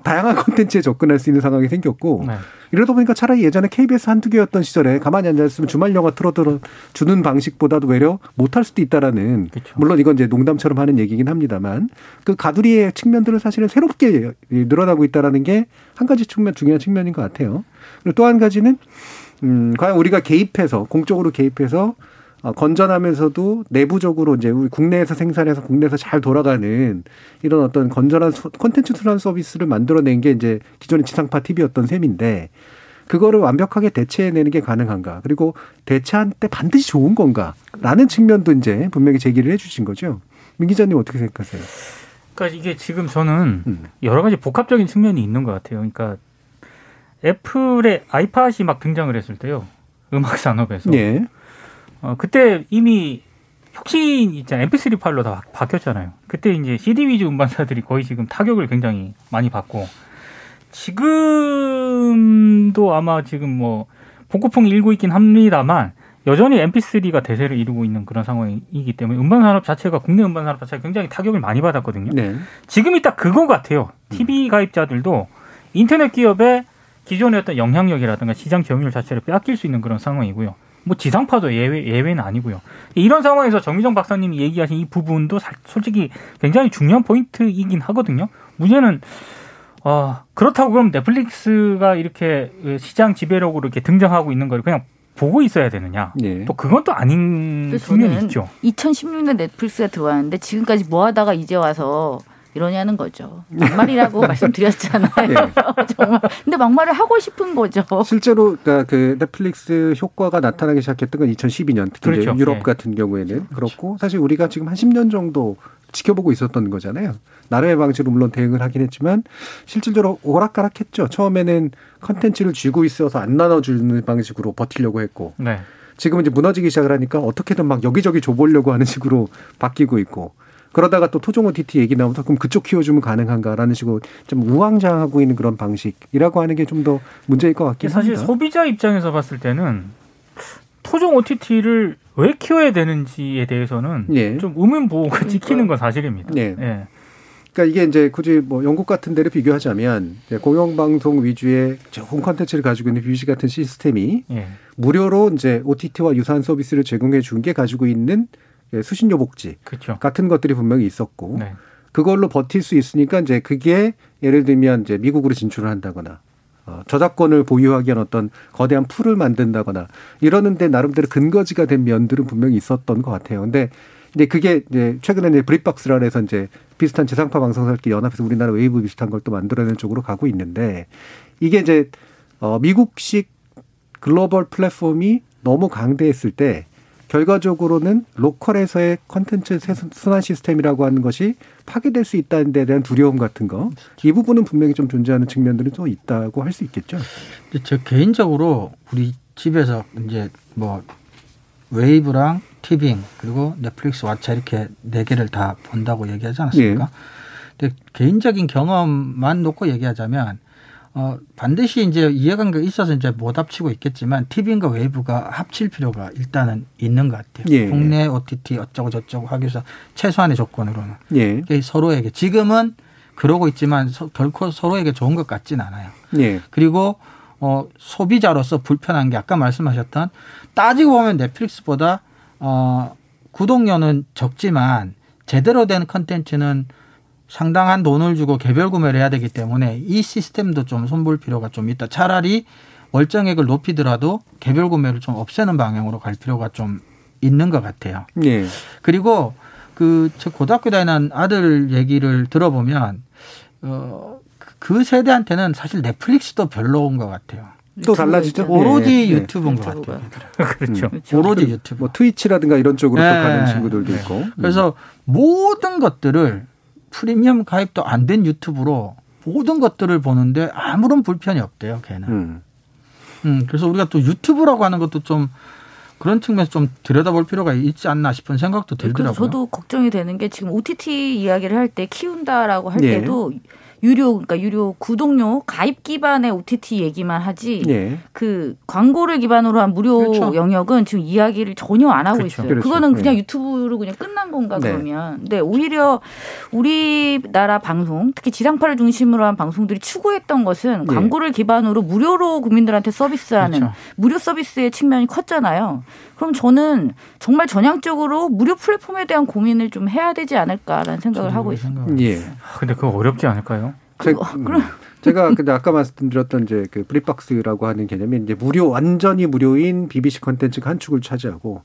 다양한 컨텐츠에 접근할 수 있는 상황이 생겼고 네. 이러다 보니까 차라리 예전에 KBS 한두 개였던 시절에 가만히 앉아있으면 주말 영화 틀어들어 주는 방식보다도 외려 못할 수도 있다라는 그쵸. 물론 이건 이제 농담처럼 하는 얘기긴 합니다만 그 가두리의 측면들은 사실은 새롭게 늘어나고 있다라는 게 한 가지 측면 중요한 측면인 것 같아요. 그리고 또 한 가지는 음 과연 우리가 개입해서 공적으로 개입해서 어, 건전하면서도 내부적으로 이제 우리 국내에서 생산해서 국내에서 잘 돌아가는 이런 어떤 건전한 소- 콘텐츠 순환 서비스를 만들어낸 게 이제 기존의 지상파 TV였던 셈인데 그거를 완벽하게 대체해내는 게 가능한가 그리고 대체한 때 반드시 좋은 건가라는 측면도 이제 분명히 제기를 해주신 거죠. 민 기자님 어떻게 생각하세요? 그러니까 이게 지금 저는 음. 여러 가지 복합적인 측면이 있는 것 같아요. 그러니까 애플의 아이팟이 막 등장을 했을 때요. 음악 산업에서. 예. 어, 그때 이미 혁신 있잖아요. MP3 파일로 다 바- 바뀌었잖아요. 그때 이제 CD 위주 음반사들이 거의 지금 타격을 굉장히 많이 받고 지금도 아마 지금 뭐 복고풍이 일고 있긴 합니다만 여전히 MP3가 대세를 이루고 있는 그런 상황이기 때문에 음반 산업 자체가 국내 음반 산업 자체가 굉장히 타격을 많이 받았거든요. 네. 지금이 딱 그거 같아요. TV 가입자들도 인터넷 기업의 기존의 어떤 영향력이라든가 시장 점유율 자체를 빼앗길 수 있는 그런 상황이고요. 뭐 지상파도 예외, 예외는 아니고요. 이런 상황에서 정미정 박사님이 얘기하신 이 부분도 사- 솔직히 굉장히 중요한 포인트이긴 하거든요. 문제는 어, 그렇다고 그럼 넷플릭스가 이렇게 시장 지배력으로 이렇게 등장하고 있는 걸 그냥 보고 있어야 되느냐? 예. 또 그건 또 아닌 측면이 있죠. 2016년 넷플릭스가 들어왔는데 지금까지 뭐 하다가 이제 와서 이러냐는 거죠. 막말이라고 말씀드렸잖아요. 예. 정말. 근데 막말을 하고 싶은 거죠. 실제로 그러니까 그 넷플릭스 효과가 나타나기 시작했던 건 2012년 특히 그렇죠. 유럽 예. 같은 경우에는 그렇고 사실 우리가 지금 한 10년 정도 지켜보고 있었던 거잖아요. 나름의 방식으로 물론 대응을 하긴 했지만 실질적으로 오락가락했죠. 처음에는 컨텐츠를 쥐고 있어서 안 나눠주는 방식으로 버티려고 했고 네. 지금은 이제 무너지기 시작을 하니까 어떻게든 막 여기저기 줘보려고 하는 식으로 바뀌고 있고 그러다가 또 토종 OTT 얘기 나오면서 그럼 그쪽 키워주면 가능한가라는 식으로 좀 우왕좌왕하고 있는 그런 방식이라고 하는 게 좀 더 문제일 것 같긴 사실 합니다. 소비자 입장에서 봤을 때는 토종 OTT를 왜 키워야 되는지에 대해서는 예. 좀 의문부호가 찍히는 건 사실입니다. 예. 예. 그러니까 이게 이제 굳이 뭐 영국 같은 데를 비교하자면 공영방송 위주의 좋은 컨텐츠를 가지고 있는 BBC 같은 시스템이 예. 무료로 이제 OTT와 유사한 서비스를 제공해 준 게 가지고 있는 예, 수신료 복지 그렇죠. 같은 것들이 분명히 있었고 네. 그걸로 버틸 수 있으니까 이제 그게 예를 들면 이제 미국으로 진출을 한다거나 어, 저작권을 보유하기 위한 어떤 거대한 풀을 만든다거나 이러는데 나름대로 근거지가 된 면들은 분명히 있었던 것 같아요. 근데 근데 그게 이제 최근에 이제 브릿박스라 해서 이제 비슷한 지상파 방송사들끼리 연합해서 우리나라 웨이브 비슷한 걸 또 만들어내는 쪽으로 가고 있는데 이게 이제 어 미국식 글로벌 플랫폼이 너무 강대했을 때 결과적으로는 로컬에서의 컨텐츠 순환 시스템이라고 하는 것이 파괴될 수 있다는 데 대한 두려움 같은 거. 이 부분은 분명히 좀 존재하는 측면들이 또 있다고 할 수 있겠죠. 제 개인적으로 우리 집에서 이제 뭐 웨이브랑 티빙 그리고 넷플릭스 왓챠 이렇게 네 개를 다 본다고 얘기하지 않았습니까? 예. 근데 개인적인 경험만 놓고 얘기하자면 어 반드시 이제 이해관계가 있어서 이제 못 합치고 있겠지만 티빙과 웨이브가 합칠 필요가 일단은 있는 것 같아요. 예. 국내 OTT 어쩌고 저쩌고 하기 위해서 최소한의 조건으로는 예. 서로에게 지금은 그러고 있지만 서, 결코 서로에게 좋은 것 같진 않아요. 예. 그리고 어 소비자로서 불편한 게 아까 말씀하셨던 따지고 보면 넷플릭스보다 어 구독료는 적지만 제대로 된 컨텐츠는 상당한 돈을 주고 개별 구매를 해야 되기 때문에 이 시스템도 좀 손볼 필요가 좀 있다. 차라리 월정액을 높이더라도 개별 구매를 좀 없애는 방향으로 갈 필요가 좀 있는 것 같아요. 예. 그리고 그 저 고등학교 다니는 아들 얘기를 들어보면 어그 세대한테는 사실 넷플릭스도 별로인 것 같아요. 또 달라지죠. 오로지 네. 유튜브인 것 같아요. 그렇죠. 음. 오로지 유튜브. 뭐 트위치라든가 이런 쪽으로 네. 또 가는 친구들도 네. 있고. 그래서 음. 모든 것들을 프리미엄 가입도 안 된 유튜브로 모든 것들을 보는데 아무런 불편이 없대요, 걔는. 음. 음, 그래서 우리가 또 유튜브라고 하는 것도 좀 그런 측면에서 좀 들여다볼 필요가 있지 않나 싶은 생각도 들더라고요. 저도 걱정이 되는 게 지금 OTT 이야기를 할 때 키운다라고 할 네. 때도 유료 그러니까 유료 구독료 가입 기반의 OTT 얘기만 하지 예. 그 광고를 기반으로 한 무료 그렇죠. 영역은 지금 이야기를 전혀 안 하고 그렇죠. 있어요. 그렇죠. 그거는 그냥 네. 유튜브로 그냥 끝난 건가 네. 그러면. 네, 오히려 우리나라 방송 특히 지상파를 중심으로 한 방송들이 추구했던 것은 예. 광고를 기반으로 무료로 국민들한테 서비스하는 그렇죠. 무료 서비스의 측면이 컸잖아요. 그럼 저는 정말 전향적으로 무료 플랫폼에 대한 고민을 좀 해야 되지 않을까라는 생각을 하고 있습니다. 예. 근데 그거 어렵지 않을까요? 제, 음, 제가 근데 아까 말씀드렸던 이제 그 브릿박스라고 하는 개념이 이제 무료 완전히 무료인 BBC 컨텐츠가 한 축을 차지하고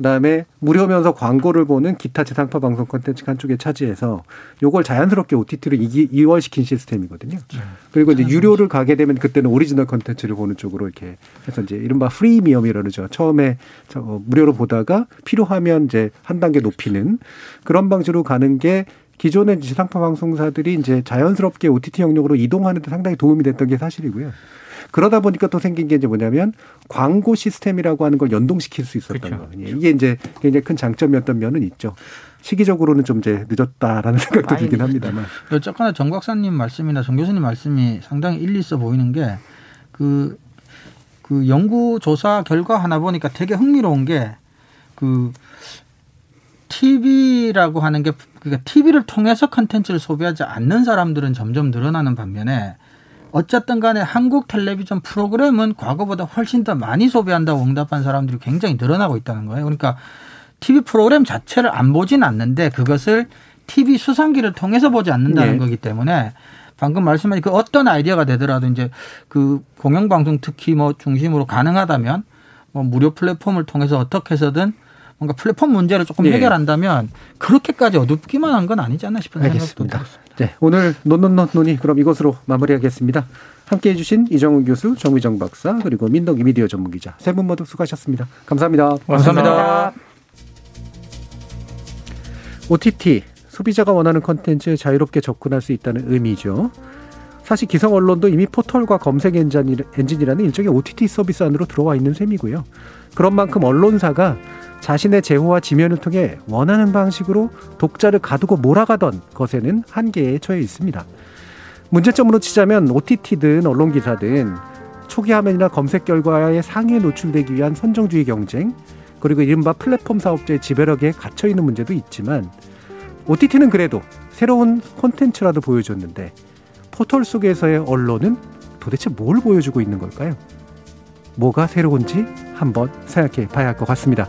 그다음에 무료면서 광고를 보는 기타 지상파 방송 콘텐츠 한쪽에 차지해서 요걸 자연스럽게 OTT로 이월시킨 시스템이거든요. 네. 그리고 이제 유료를 가게 되면 그때는 오리지널 콘텐츠를 보는 쪽으로 이렇게 해서 이제 이른바 프리미엄이라 그러죠. 처음에 어, 무료로 보다가 필요하면 이제 한 단계 높이는 그런 방식으로 가는 게 기존의 지상파 방송사들이 이제 자연스럽게 OTT 영역으로 이동하는 데 상당히 도움이 됐던 게 사실이고요. 그러다 보니까 또 생긴 게 이제 뭐냐면 광고 시스템이라고 하는 걸 연동시킬 수 있었던 그렇죠. 거예요. 이게 이제 굉장히 큰 장점이었던 면은 있죠. 시기적으로는 좀 이제 늦었다라는 생각도 들긴 합니다만. 어쨌거나 정 박사님 말씀이나 정 교수님 말씀이 상당히 일리 있어 보이는 게 그, 그 연구 조사 결과 하나 보니까 되게 흥미로운 게 그 TV라고 하는 게 그러니까 TV를 통해서 컨텐츠를 소비하지 않는 사람들은 점점 늘어나는 반면에 어쨌든 간에 한국 텔레비전 프로그램은 과거보다 훨씬 더 많이 소비한다고 응답한 사람들이 굉장히 늘어나고 있다는 거예요. 그러니까 TV 프로그램 자체를 안 보진 않는데 그것을 TV 수상기를 통해서 보지 않는다는 네. 거기 때문에 방금 말씀하신 그 어떤 아이디어가 되더라도 이제 그 공영방송 특히 뭐 중심으로 가능하다면 뭐 무료 플랫폼을 통해서 어떻게 해서든 뭔가 플랫폼 문제를 조금 네. 해결한다면 그렇게까지 어둡기만 한 건 아니지 않나 싶은 알겠습니다. 생각도 들었습니다. 네, 오늘 논논논 논의 그럼 이것으로 마무리하겠습니다. 함께해 주신 이정훈 교수, 정의정 박사 그리고 민덕이 미디어 전문기자 세 분 모두 수고하셨습니다. 감사합니다. 감사합니다. 감사합니다. OTT 소비자가 원하는 컨텐츠에 자유롭게 접근할 수 있다는 의미죠. 사실 기성 언론도 이미 포털과 검색 엔진이라는 일종의 OTT 서비스 안으로 들어와 있는 셈이고요. 그런 만큼 언론사가 자신의 제호와 지면을 통해 원하는 방식으로 독자를 가두고 몰아가던 것에는 한계에 처해 있습니다. 문제점으로 치자면 OTT든 언론기사든 초기 화면이나 검색 결과의 상위에 노출되기 위한 선정주의 경쟁, 그리고 이른바 플랫폼 사업자의 지배력에 갇혀 있는 문제도 있지만 OTT는 그래도 새로운 콘텐츠라도 보여줬는데 포털 속에서의 언론은 도대체 뭘 보여주고 있는 걸까요? 뭐가 새로운지 한번 생각해 봐야 할 것 같습니다.